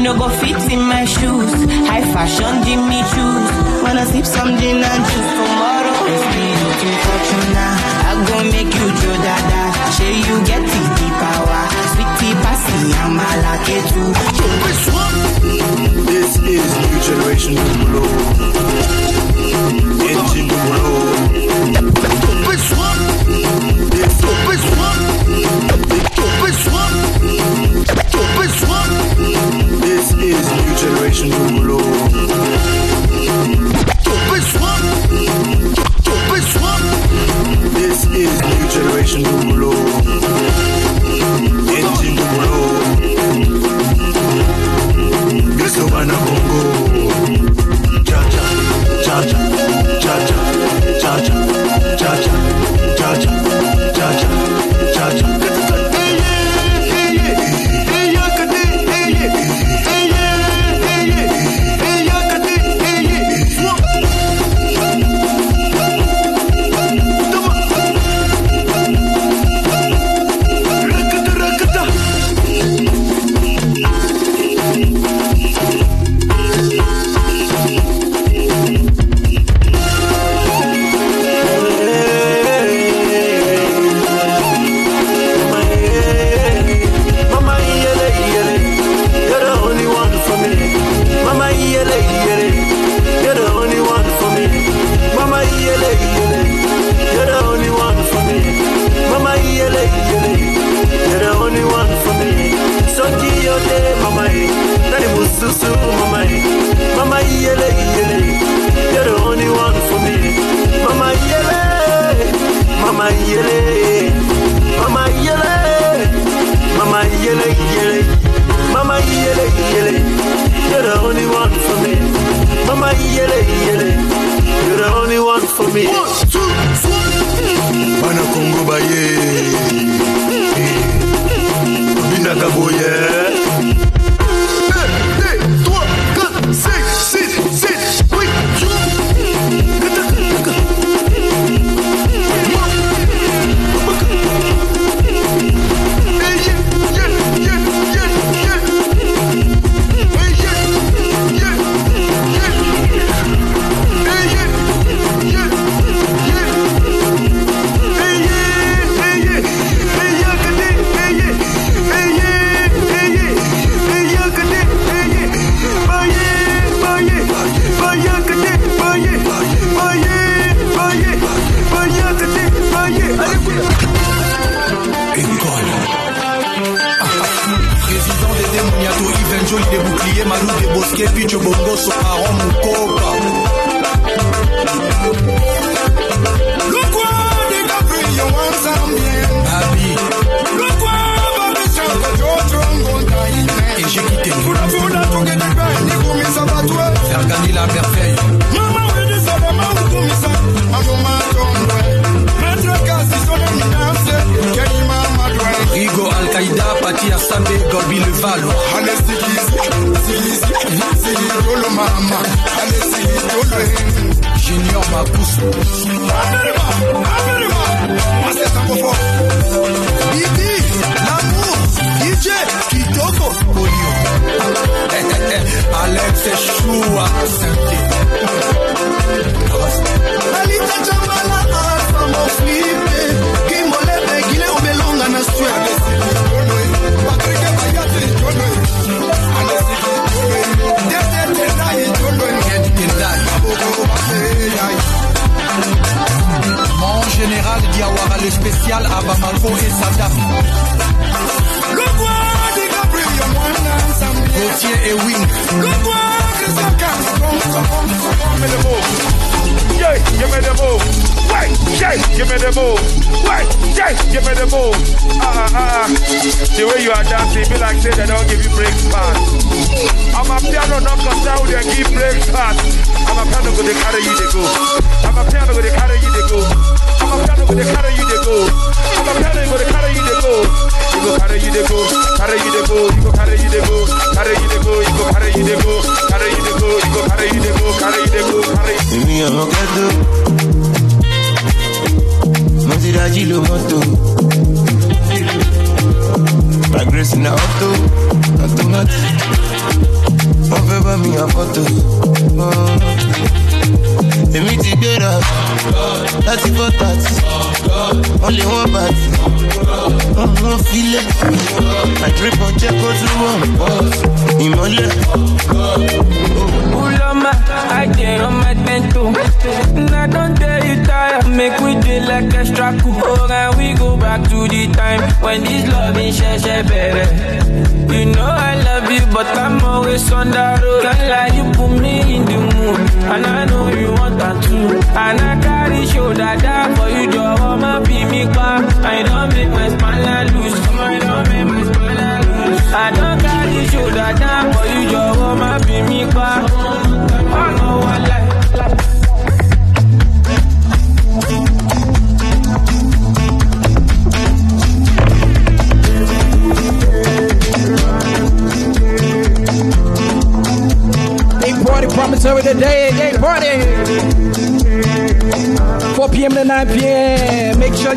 Know go fit in my shoes. High fashion, Jimmy Choos. Wanna sip some gin and juice tomorrow? It's me looking fortuna. I go make you Joe Dada. Say you get the the power. Sweetie a lucky too. This is new generation Dumulo. Engine Dumulo. This one. This one. This one. This one. This is new generation Dumulo. This. This. This is new generation Dumulo. Engine Dumulo. Yeso bana bongo Chacha, chacha, chacha, chacha,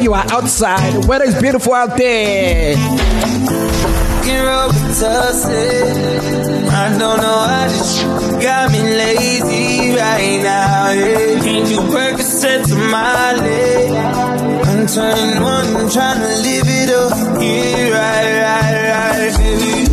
you are outside. The weather is beautiful out there. I don't know how this got me lazy right now. Can't you work a set to my leg? I'm turning one, trying to live it up. Yeah, right, right, right.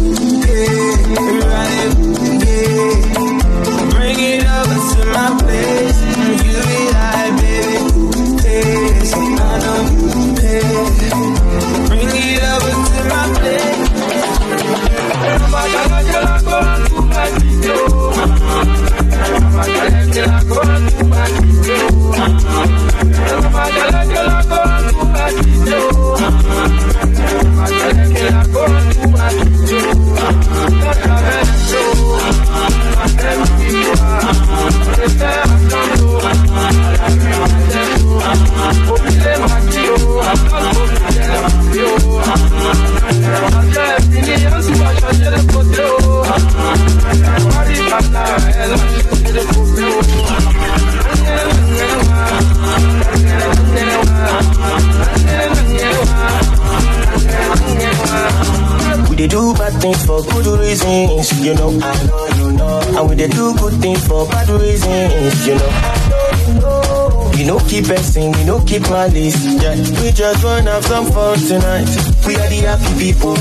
Do bad things for good reasons, you know. I know you know. And we dey do good things for bad reasons, you know. I know you know. We no keep person, we no keep malice. Yeah, we just wanna have some fun tonight. We are the happy people,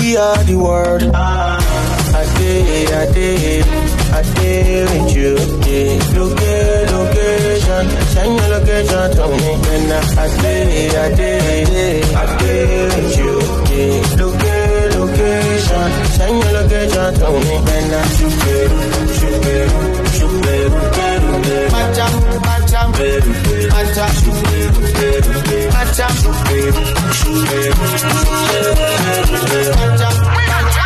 we are the world. Ah, I day, I day, I day with you. Yeah. Loca- location, send your location to me. And I day, I day, I day with you. Yeah. Loca- location, send your location to me. And I shoot it, shoot it, shoot it, Macha, macha, macha, macha, macha.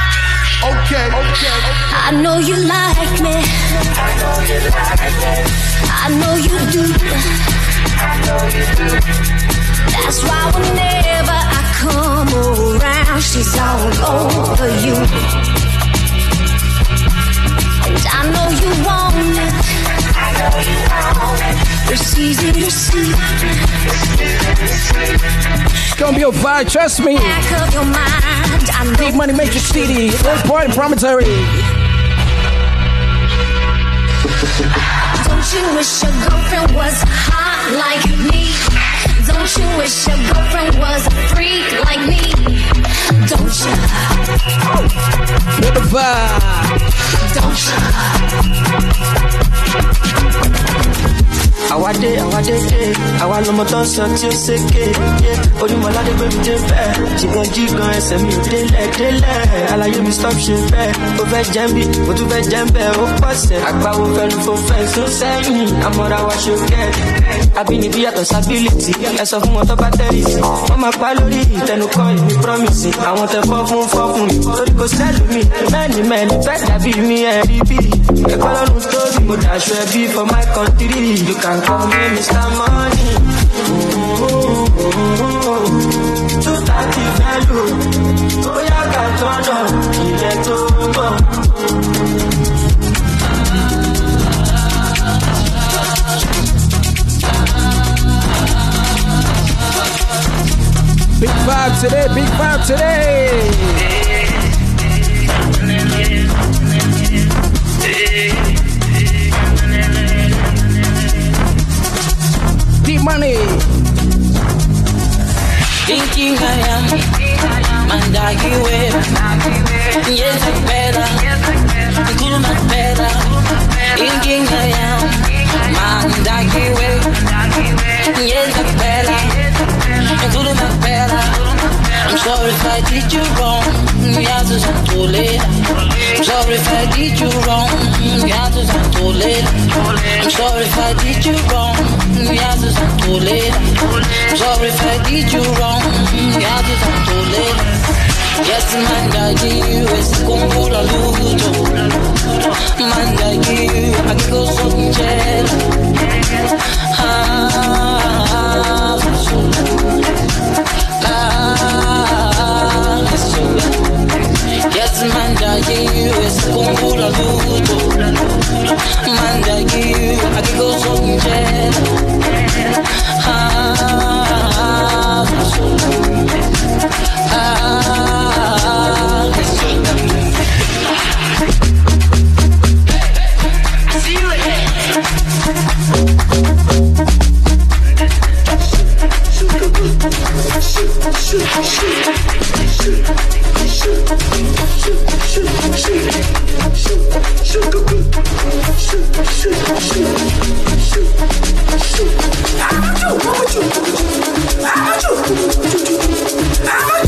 Okay, okay. I know you like me. I know you like me. I know you do. I know you do. That's why whenever I It's gonna be a vibe, trust me. Back of your mind, I know. Big Money Matrix City, Old Point Promontory. Don't you wish your girlfriend was hot like me? Don't you wish your girlfriend was a freak like me? Don't you? With the vibe. àwádé àwádé dé eh. àwa lọmọ tó ń sọ tí ó ṣèké onímọ̀ládé gbé mi dé bẹ́ẹ̀. Jìgàn jìgàn ẹsẹ̀ mi ò délẹ̀ délẹ̀. Àlàyé mi stop ṣe bẹ́ẹ̀. Ó fẹ́ jẹ́ bí mo tún fẹ́ jẹ́ bẹ́ẹ̀. Ó pọ̀sẹ̀ àgbáwo fẹ́nu fún fẹ́ǹsì tó sẹ́yìn. Àmọ́ra wa ṣe kẹ́. Àbínibí yàtọ̀ sábìlìtì ẹ sọ fún wọn tó bá tẹ̀lé sí. Wọ́n máa pa lórí ìtẹnukọ́ ìmí promise. Àwọn tẹ fọ́ fún fọ́ fún mi. Torí kò sẹ́lù mi. Mẹ́ni mẹ́ni fẹ́ dàbí mi ẹ̀kọ́ lọ́run tóbi mo dàṣọ ẹbí for my country you can call me Mr. Money. Two thirty value, ká tọ́nà ilẹ̀ tó. Big vibe today, big vibe today. Money. Thinking I am. Mandagi web Yes, I'm better. Good much better. Thinking I am. Mandagi web Yes, I'm better. Good much better. I'm sorry if I did you wrong. Yeah, just too late I'm sorry if I did you wrong. Yeah, just too late I'm sorry if I did you wrong Late I'm sorry if I did you wrong just I'm too late Yes, mandagi wesikungula luto mandagi akiko sonjela ah, ah, Yes, mandagi wesikungula luto mandagi akiko sonjela ah, ah, I see You thought I was leaving, huh?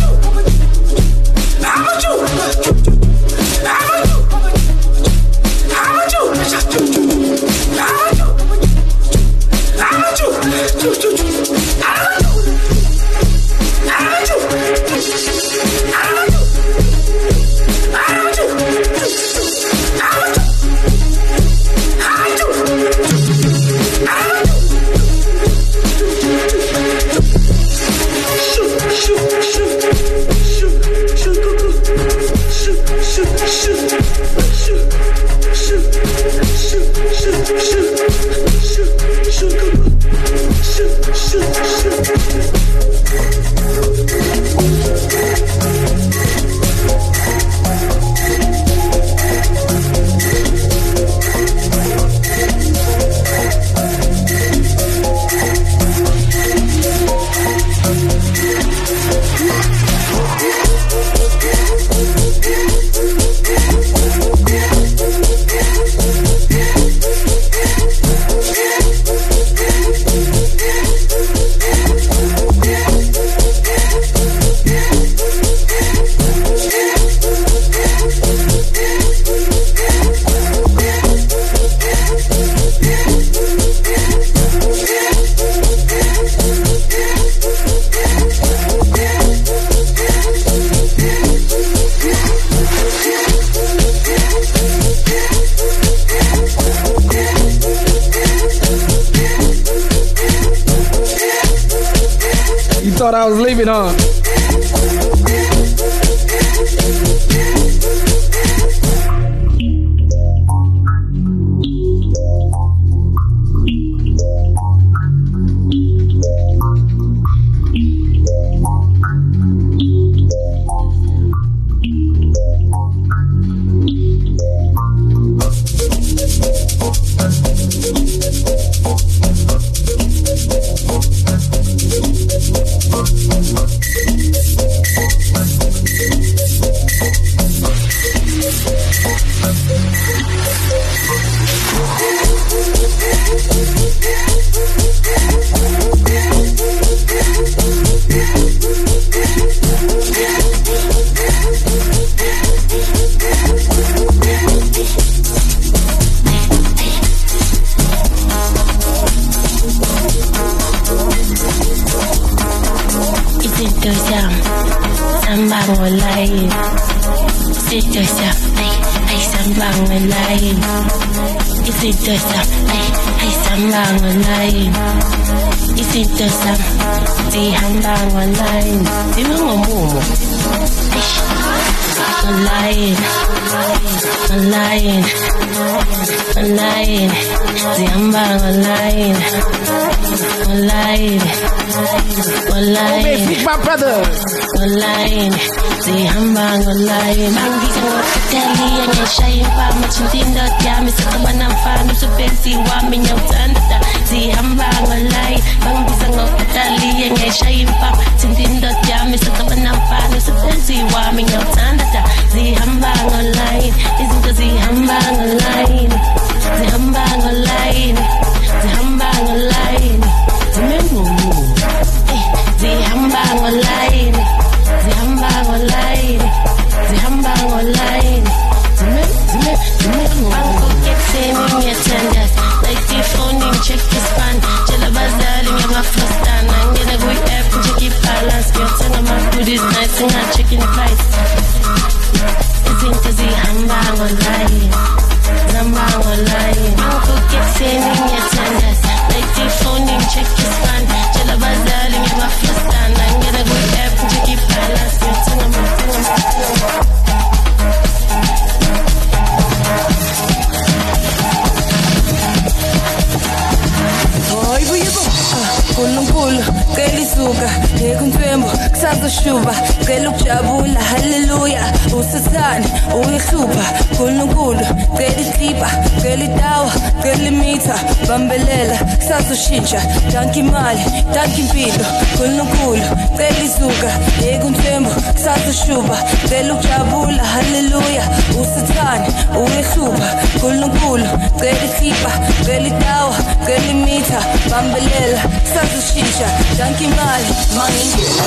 avec un tremble kusazoshuba cela ukujabula haleluya. Usathane uyihlupha nkulunkulu cela iklipa cela itawa cela imitha. Bambelela kusazoshintsha danke imali danke impilo nkulunkulu cela isuka yekunthwembo kusazoshuba cela ukujabula haleluya. Usathane uyihlupha nkulunkulu cela iklipa cela itawa cela imitha. Bambelela sazoshintsha. Danke imali mangingena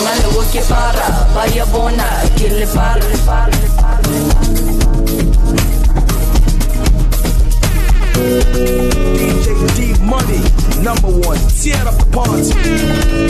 que para, vaya bona, que le para, para, DJ Dee Money, number one, tear up the party.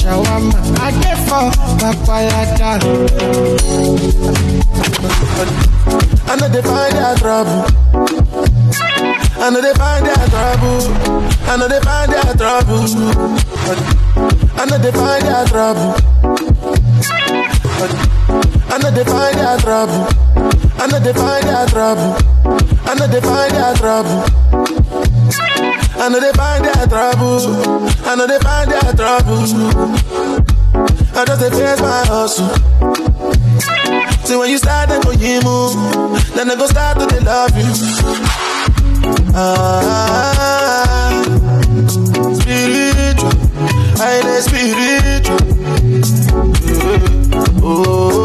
up a shawarma, I get for kwakwalada. I know they find their trouble. I know they find their trouble. I know they find their trouble. I know they find their trouble. I know they find their trouble. I know they find their trouble. I know they find their trouble. I know they find their troubles. I know they find their troubles. I just face my hustle. See when you start then go you move, then I go start to dey love you. Ah, spiritual, I spiritual. Oh,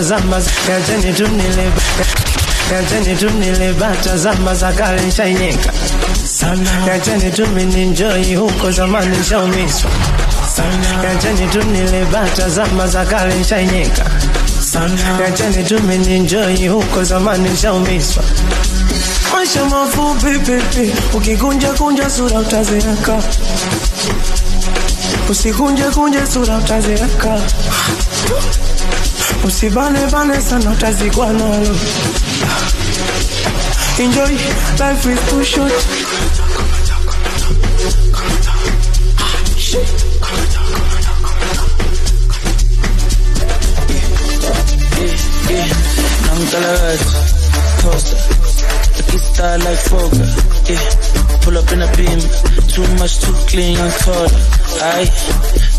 tazama kanjani tunileba kanjani huko zamani nshaumiswa. Maisha mafupi pipi ukikunja kunja sura utazeeka. Usikunje kunje sura utazeeka. Usibane bane sana utazikwa nalo Enjoy, life is too short young taller. Aye,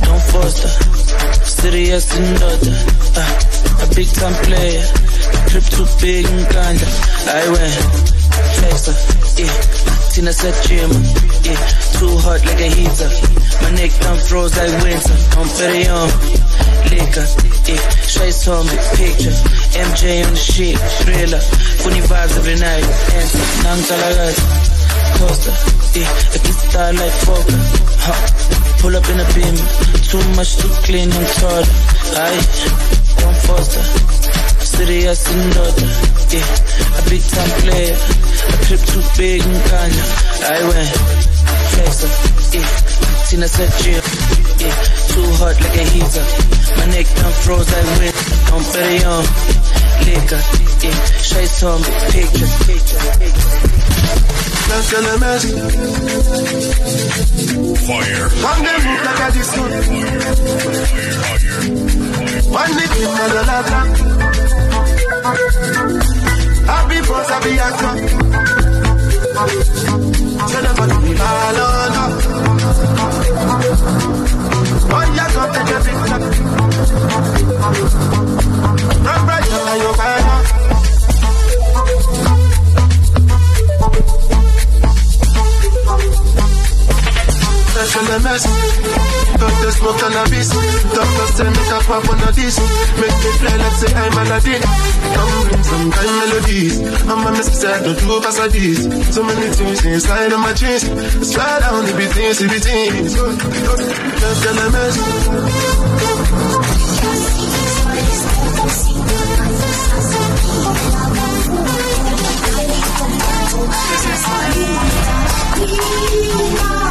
don't foster, serious in order. Uh, a big time player, trip too big in Ganda. I went, flexer, yeah. Tina said gym, yeah. Too hot like a heater. My neck done froze like winter. I'm very young, liquor, yeah. Straight on big picture. MJ on the shit, thriller. Funny vibes every night. And nang talaga. Coaster, yeah. A kid star like Fogger, huh. Pull up in a beam. Too much, to clean and tall. Aye, don't foster. Serious in order, yeah. A big time player. A trip too big in Kanye. I went flexer, yeah. Tina said chill, yeah. Too hot like a heater. My neck done froze like wind. I'm very young, liquor, yeah. Straight on picture, picture, picture. Fire. One day move like a disco. One day on the lava. Happy boss, happy actor. Tell them about me, Malona. Oh, yeah, come take a picture. Run right now, you're fire. Mess. Got the smoke cannabis. Doctor say make a pop on a this. Make me fly like say I'm Aladdin. Come bring some kind melodies. I'm a mess said don't do pass like this. So many things inside of my jeans. Slide down the beatings, the beatings. Fresh on the mess. Nika, Nika,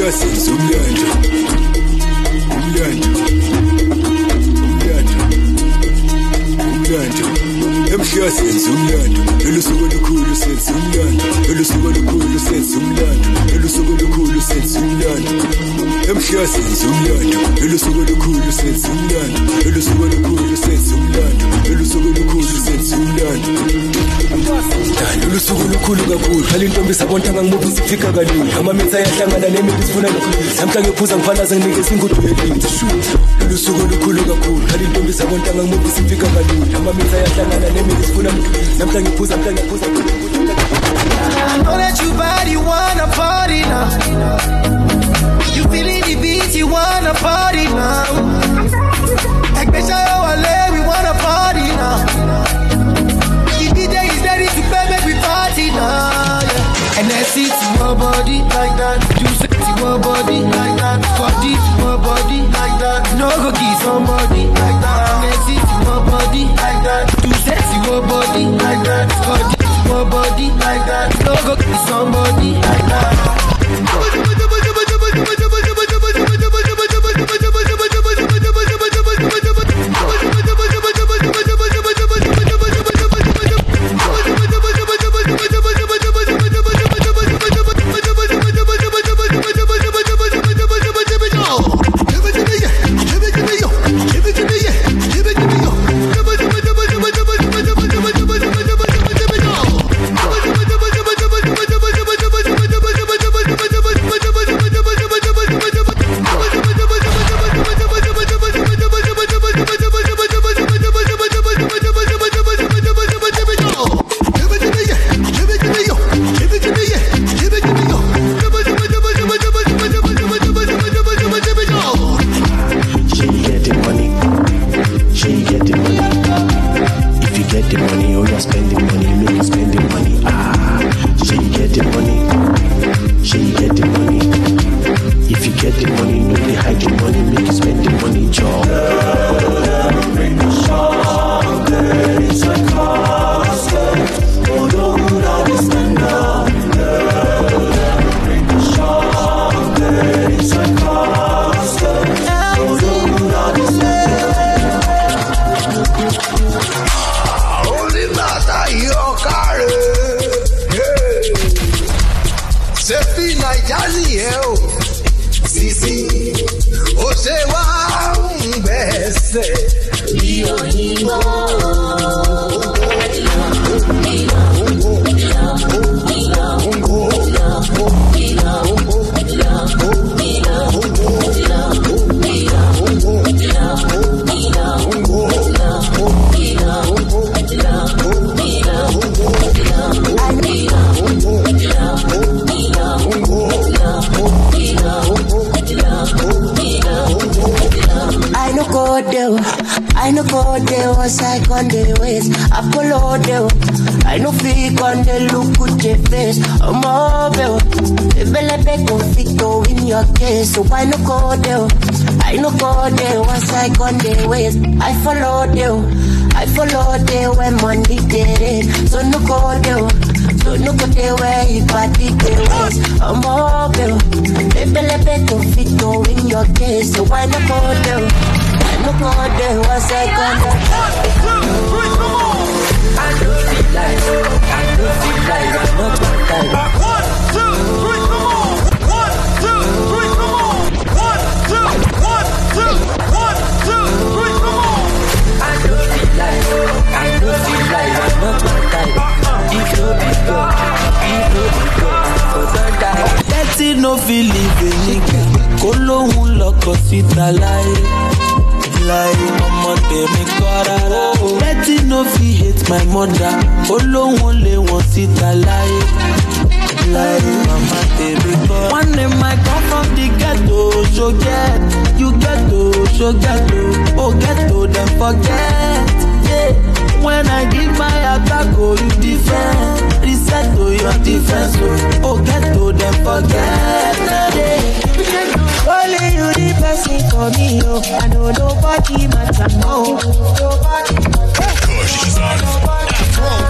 emhlasenza umlando emhlasenza umlando elusuku olukhulu senza umlando elusuku olukhulu senza umlando elusuku olukhulu senza umlando emhlasenza umlando elusuku olukhulu senza umlando elusuku olukhulu senza umlando elusuku olukhulu senza umlando lolu suku lukhulu kakhulu khali intombi sabontanga ngimubi sifika kalula amamitha ayahlangana nemithi sifuna namhla ngiphuza ngifanaze nginikeza ingudu yelithi lolu suku lukhulu kakhulu khali intombi sabontanga ngimubi sifika kalula amamitha ayahlangana nemithi sifuna namhla ngiphuza mhla ngiphuza I know that you body wanna party now. You feeling the beat, you wanna party now. Especially our we wanna party now. The DJ is ready to play, make we party now. And I see your body like that. You to your body like that. Body your body like that. No go kiss somebody like that. And I see your body like that. You to your body like that. Body your body like that. No go kiss somebody like that. Lóhun lé wọn síta láyé. Láyé mama tèmi kọ́. One name I come from the ghetto, so get. You ghetto, so ghetto. Oh ghetto, then forget. Yeah. When I give my attack, oh you defend. Reset to your defense, oh. Oh ghetto, then forget. Yeah. Only you the person for me, oh. I know nobody matter now. Nobody. Feel like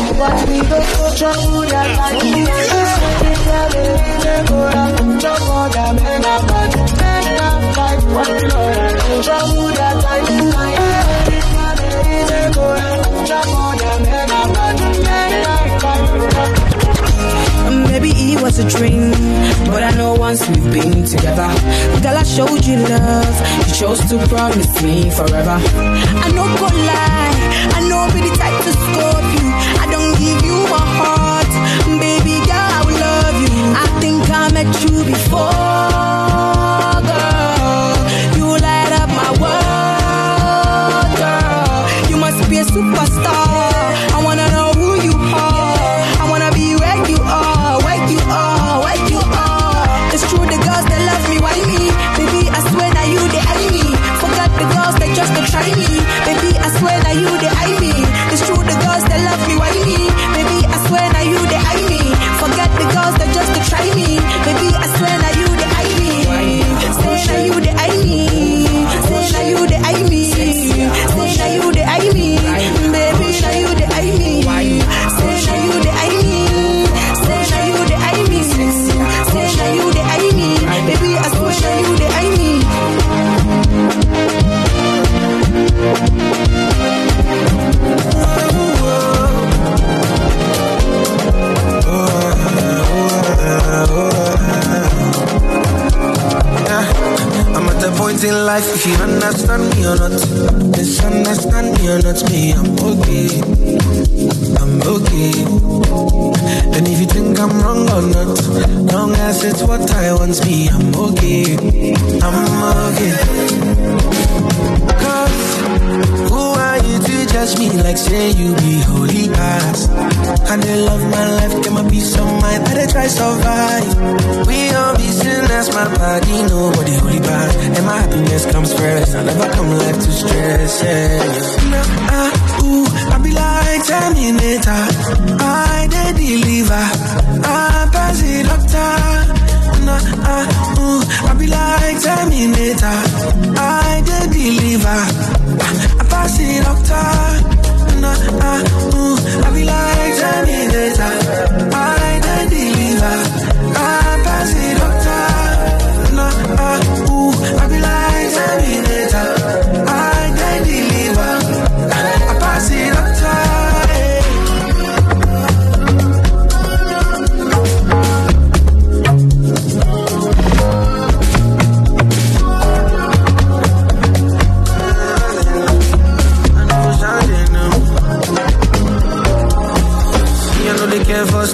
You? Maybe it was a dream, but I know once we've been together. Girl, I showed you love, you chose to promise me forever. I know go lie, I know be the type to scope before, life if you understand me or not. Misunderstand me or not, me, I'm okay. I'm okay. And if you think I'm wrong or not, long as it's what I want, me, I'm okay. I'm okay. Cause are you to judge me like say you be holy past? And they love my life, get my peace of mind, I try survive. We all be sinners, my body, nobody holy past. And my happiness comes first, I never come life to stress, yeah. Nah, ah, ooh, I be like Terminator, I they deliver, I pass it doctor. Nah, ah, ooh, I be like Terminator, I they deliver, I it doctor. Nah, ah, ooh, I be like Terminator, I they deliver, I pass it doctor. Nah, ah, ooh, I be like Terminator, I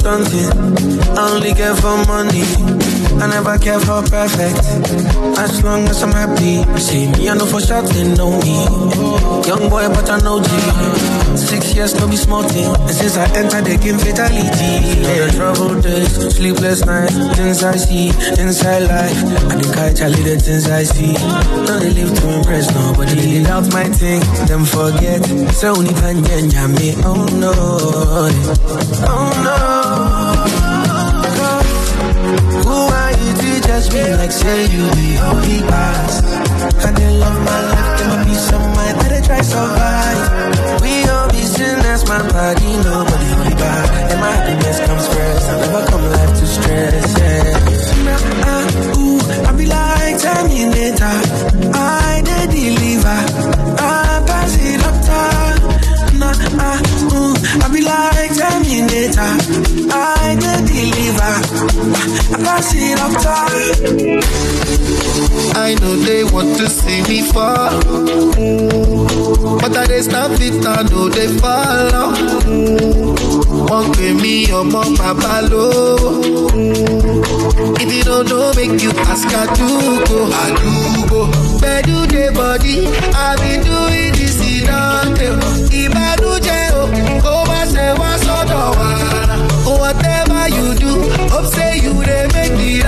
I only care for money. I never care for perfect. As long as I'm happy. You see me, I know for sure they know me. Young boy, but I know G. Six years, no be small thing. And since I entered the game, fatality. Yeah, trouble days, sleepless nights. Things I see, inside life. I think I Charlie the things I see. Don't they live to impress nobody. Out my thing, them forget. So only pan me. Oh no. Oh no. Who you be like say you be holy past? And they love my life, give me peace of mind, that I they so survive. We all be sinners, my body, nobody holy bad. And my happiness comes first, I never come life to stress, yeah. Nah, ah, ooh, I be like Terminator, I they deliver, ah, ooh, I be like Terminator, I they deliver, I pass it doctor. I know they want to see me fall. Mm. But I they stand fit, I know they follow. Mm. Pè mí ọmọ bàbá lówó. Mm. If you don't know, make you ask àdúgbò. Àdúgbò. Pẹ̀lú dé body, I been doing dey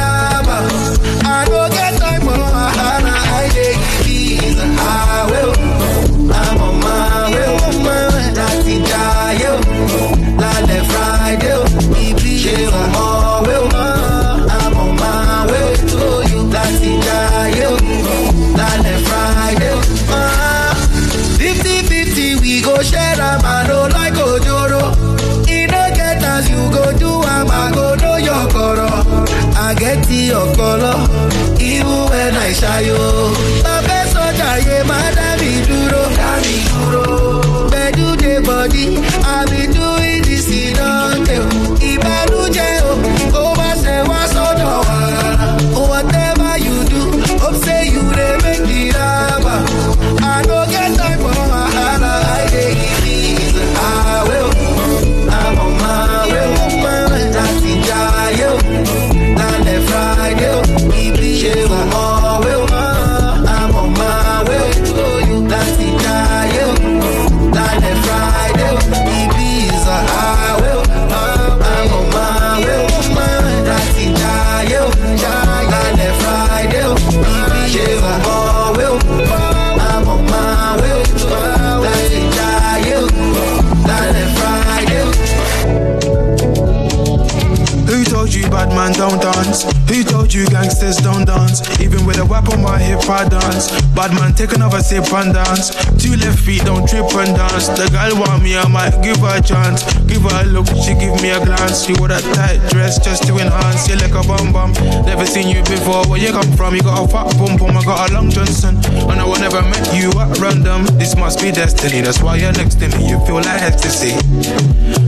Who told you gangsters don't dance? Even with a whip on my hip, I dance. Bad man, take another sip and dance. Two left feet, don't trip and dance. The girl want me, I might give her a chance. Give her a look, she give me a glance. She wore that tight dress just to enhance. You like a bum bum. Never seen you before. Where you come from? You got a fat pum pum. I got a long Johnson. And I will never met you at random. This must be destiny. That's why you're next to me. You feel like ecstasy.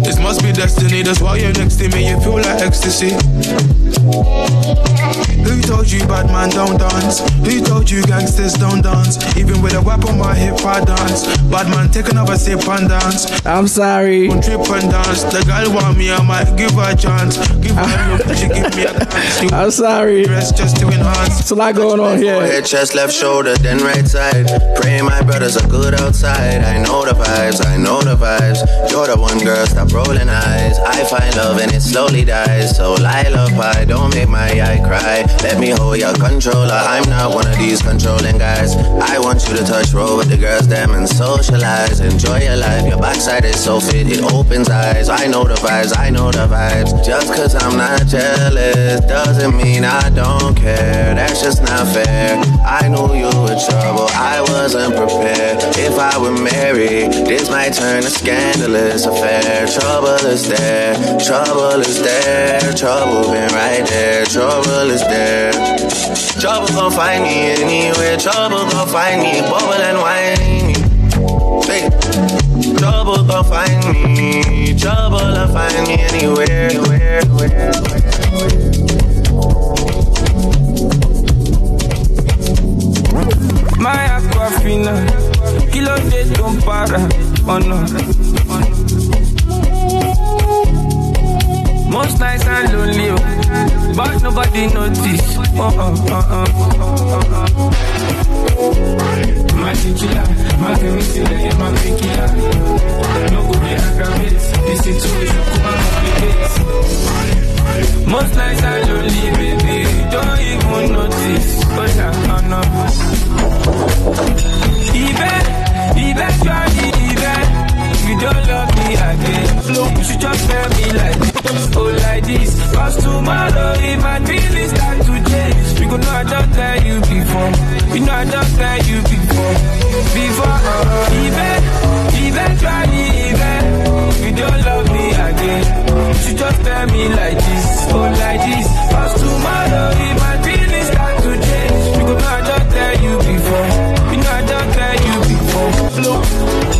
This must be destiny. That's why you're next to me. You feel like ecstasy. Yeah. Who told you bad man don't dance? Who told you gangsters don't dance? Even with a whip on my hip, I dance. Bad man, take another sip and dance. I'm sorry. Don't trip and dance. The girl want me, I might give her a chance. Give her a look, she give me a glance. I'm sorry. Dress just to enhance. It's a lot going on here. Forehead, chest, left shoulder, then right side. Pray my brothers are good outside. I know the vibes, I know the vibes. You're the one girl, stop rolling eyes. I find love and it slowly dies. So lullaby, don't make my eye cry. Let me hold your controller. I'm not one of these controlling guys. I want you to touch roll with the girls, them and socialize. Enjoy your life. Your backside is so fit, it opens eyes. I know the vibes, I know the vibes. Just cause I'm not jealous doesn't mean I don't care. That's just not fair. I knew you were trouble, I wasn't prepared. If I were married, this might turn a scandalous affair. Trouble is there, trouble is there, trouble been right there, trouble is there. Trouble gon' find me anywhere, trouble gon' find me, bubble and whiny. Hey. Trouble gon' find me, trouble will find me anywhere, anywhere, anywhere. My aquafina, kilo de ń para oh ọ̀nà. Most nights I'm lonely, oh, but nobody notice. Oh, oh, oh, oh, oh, oh. My chinchilla, my chemistry, my painkiller. No go dey aggravate, this situation come and complicate. Most nights I'm lonely, baby, don't even notice. Oh, yeah, oh, no. Even, even, if you don't love me again, you should just tell me like this, oh like this. Cause tomorrow, if my feelings start to change, you go know I don't tell you before. You know I don't tell you before. Before, uh, even, eventually, even, if you don't love me again, you should just tell me like this, oh like this. Cause tomorrow, if my feelings start to change, you go know I don't tell you before. You know I don't tell you before. Look.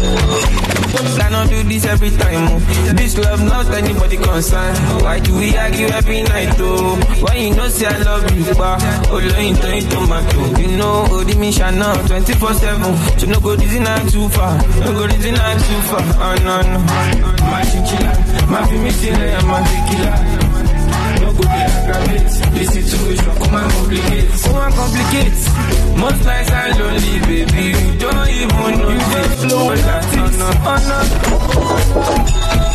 I don't this every time. Oh. This love not anybody concerned. Why do we argue every night though? Why you know say I love you, pa? Oh, learn to eat tomato. You know, oh, the mission now 24 7. So no go this not too far. No go this not too far. Oh, no, no. My chinchilla, my and my tequila. Come and complicate Most nights I'm lonely baby. You don't even know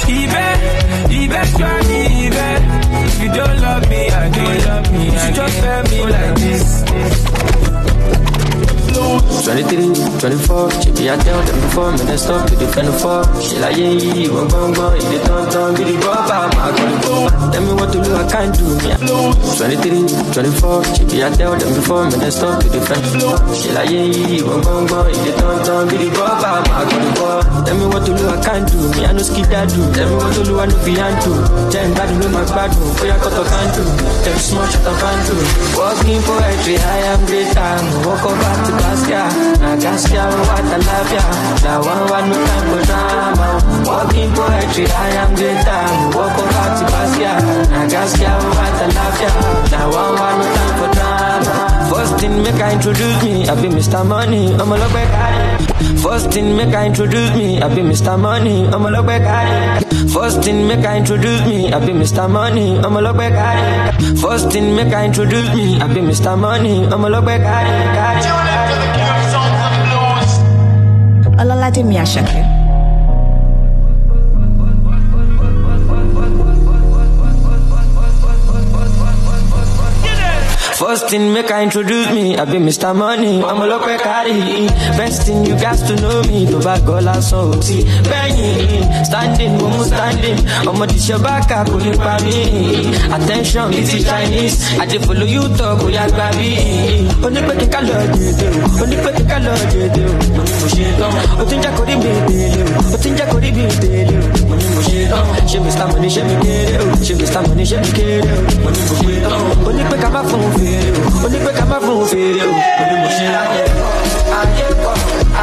You like this Eventually even If you don't love me I don't love me You just tell me like this 23, 24, she be I tell them before, me they stop to defend the fall. She like, yeah, yeah, yeah, one, one, one, if they turn, turn, be the go back, my God. Tell me what to do, I can't do, me. 23, 24, she be I tell them before, me they stop to defend the fall. She like, yeah, yeah, yeah, one, one, one, if they turn, turn, be the go back, my God. Tell me what to do, I can't do. Me, I no skid that do. Tell me what to do, I no fi do. Tell me bad, no my bad do. Boy, I got to can do. Tell me small, shut oh, up and do. Walking poetry, I am greater. Walk over to Gaskia. Na Gaskia, what I love ya. Now one, one, no time for drama. Walking poetry, I am greater. Walk over to Gaskia. Na Gaskia, what I love ya. Now one, one, no time for drama. First thing make I introduce me, I be Mr. Money, I'm a look back First thing make I introduce me, I be Mr. Money, I'm a look back at First thing make I introduce me, I be Mr. Money, I'm a look back at First thing make I introduce me, I be Mr. Money, I'm a look back at it. Tune into the Cube Songs and Blues. Ọlọ́ládé mi àṣàkẹ́. First thing make I introduce me, I be Mr. Money, I'm a look carry. Best thing you got to know me, to back all our salty. Benny, standing, woman standing, I'm a dish your back, I couldn't me. Attention, it's Chinese, I just follow you talk, we are baby. Only put the color, only put the color, o. Ti ń jẹ́ kó rí mi délé o. O ti ń jẹ́ kó rí mi délé o. Mo ní mo ṣe tán. Ṣé mr money ṣé mi kéré o? Ṣé mr money ṣé mi kéré o? Mo ní mo ṣe fèrè o ní pé ká má fún un fèrè o mo ní mo ṣe tán. ayé pọ̀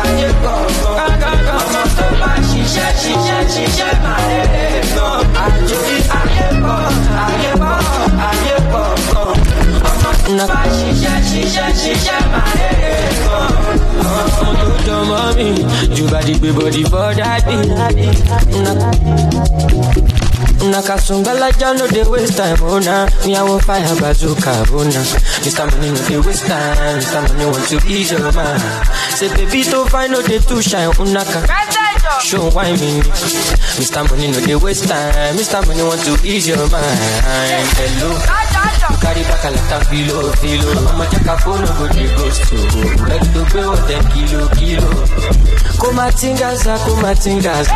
ayé pọ̀ kánkán ọmọ tó bá ṣiṣẹ́ ṣiṣẹ́ ṣiṣẹ́ máa lè lè gan àjò ayé pọ̀ ayé pọ̀ ayé pọ̀ gan ọmọ tó bá ṣiṣẹ́ ṣiṣẹ́ ṣiṣẹ́ máa lè lè gan ọmọ tó jọ mọ́ mi jù bá di gbé bọ́dí for daddy. Nakasungalaja no waste time, oh nah. Me fire bazooka, oh. Mr. Money no dey waste time, Mr. Money want to ease your mind. Say baby to find no dey too shine, oh unaka. Show why me, Mr. Money no dey waste time, Mr. Money want to ease your mind. Hello. Carry back a lot of filo, filo. I'ma check a phone, dey ghost to. To pay what them kilo, kilo. Kumatingaza, kumatingaza.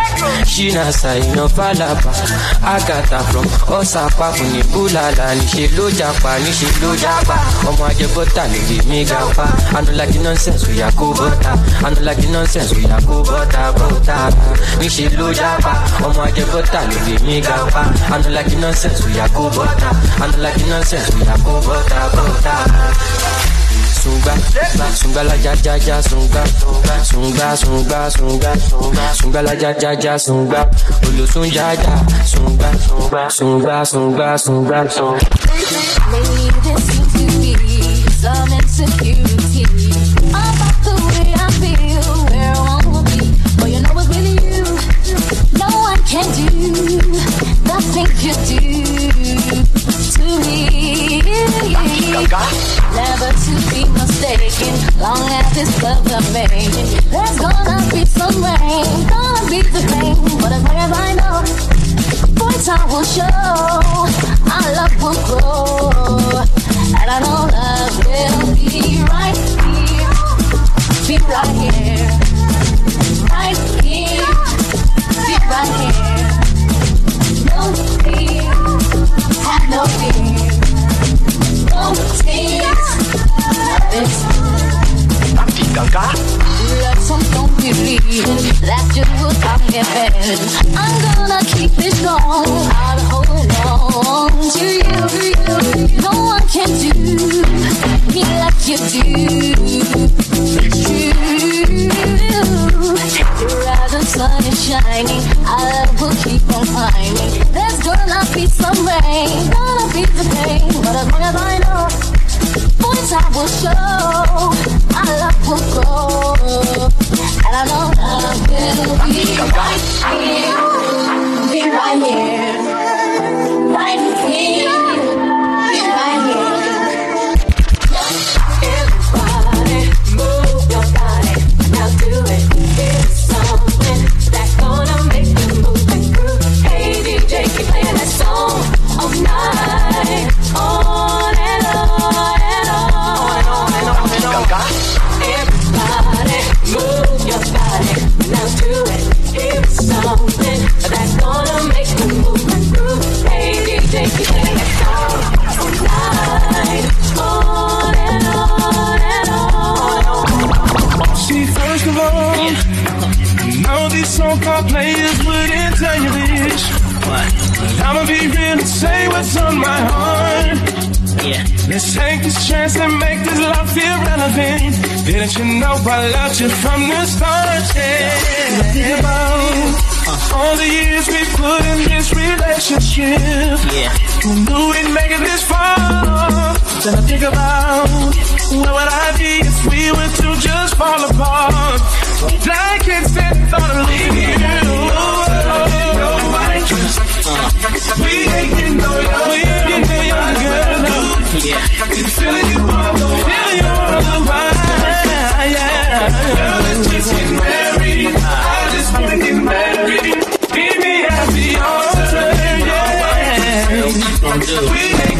Shina saino falapa. Agata from Osapa kuni bulala. Níṣe ló japa, níṣe ló japa. Ọmọ ajẹbọ́tà lè lè mí gapa. I no like the nonsense, we are go butter. I no like the nonsense, we are go butter, butter. Níṣe ló japa. Ọmọ ajẹbọ́tà lè lè mí gapa. I no like the nonsense, we are go butter. I no like the nonsense, go butter, butter. sunga sunga la ja ja ja sunga sunga sunga sunga sunga la ja ja ja sunga olosun ja ja sunga sunga sunga sunga. Lately there seems insecurity about the way I feel, where I wanna be. But you know it's really you. No one can do the things you do me. Never to be mistaken, long as this love's a making. There's gonna be some rain, gonna be the pain, but as long as I know, boy, time will show, our love will grow, and I know love will be right here, be right here, right here, be right here. No fear, no fear. No tears, nothing. Love some don't that you will come heaven. I'm gonna keep it strong. I'll hold on to you. No one can do me like you do. And sun is shining. Love will keep on climbing. There's gonna be some rain, gonna be the pain, but as long as I know. Boys, I will show our love will grow. And I know love will be right here. Be right here. Right here. Cause you know I loved you from the start. Yeah. Think about all the years we put in this relationship. Yeah. Who knew we'd make it this far? Then I think about what would I be if we were to just fall apart? But I can't stand the thought of you. Nobody We ain't getting no love. We ain't getting no young girl. No. Yeah. Feeling you all the way. Feeling you all the way do. We make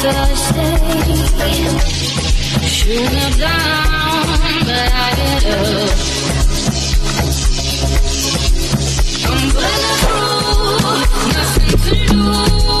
Thursday. Should have gone, but I. I'm bulletproof, nothing to lose.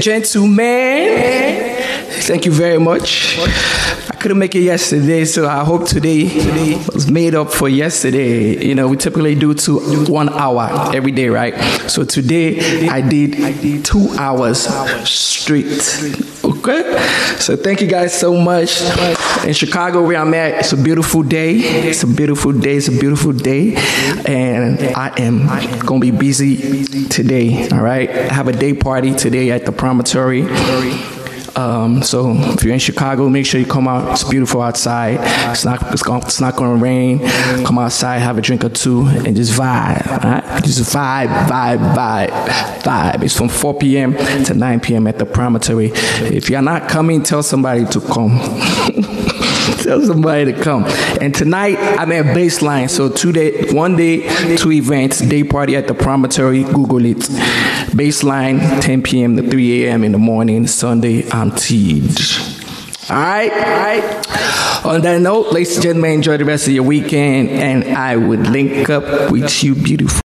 Gentlemen, thank you very much. I couldn't make it yesterday, so I hope today was made up for yesterday. You know, we typically do two one hour every day, right? So today I did two hours straight. Okay, so thank you guys so much. In Chicago, where I'm at, it's a beautiful day. It's a beautiful day. It's a beautiful day, and I am gonna be busy today. All right, I have a day party today at the promontory. Um, so if you're in Chicago, make sure you come out. It's beautiful outside. It's not it's, going, it's not going to rain. Come outside, have a drink or two, and just vibe. right? Just vibe, vibe, vibe, vibe. It's from 4 p.m. to 9 p.m. at the promontory. If you're not coming, tell somebody to come. Tell somebody to come. And tonight I'm at Baseline. So two day, one day, two events. Day party at the promontory. Google it. Baseline, 10 p.m. to 3 a.m. in the morning. Sunday, I'm teed. All right, all right. On that note, ladies and gentlemen, enjoy the rest of your weekend, and I would link up with you, beautiful.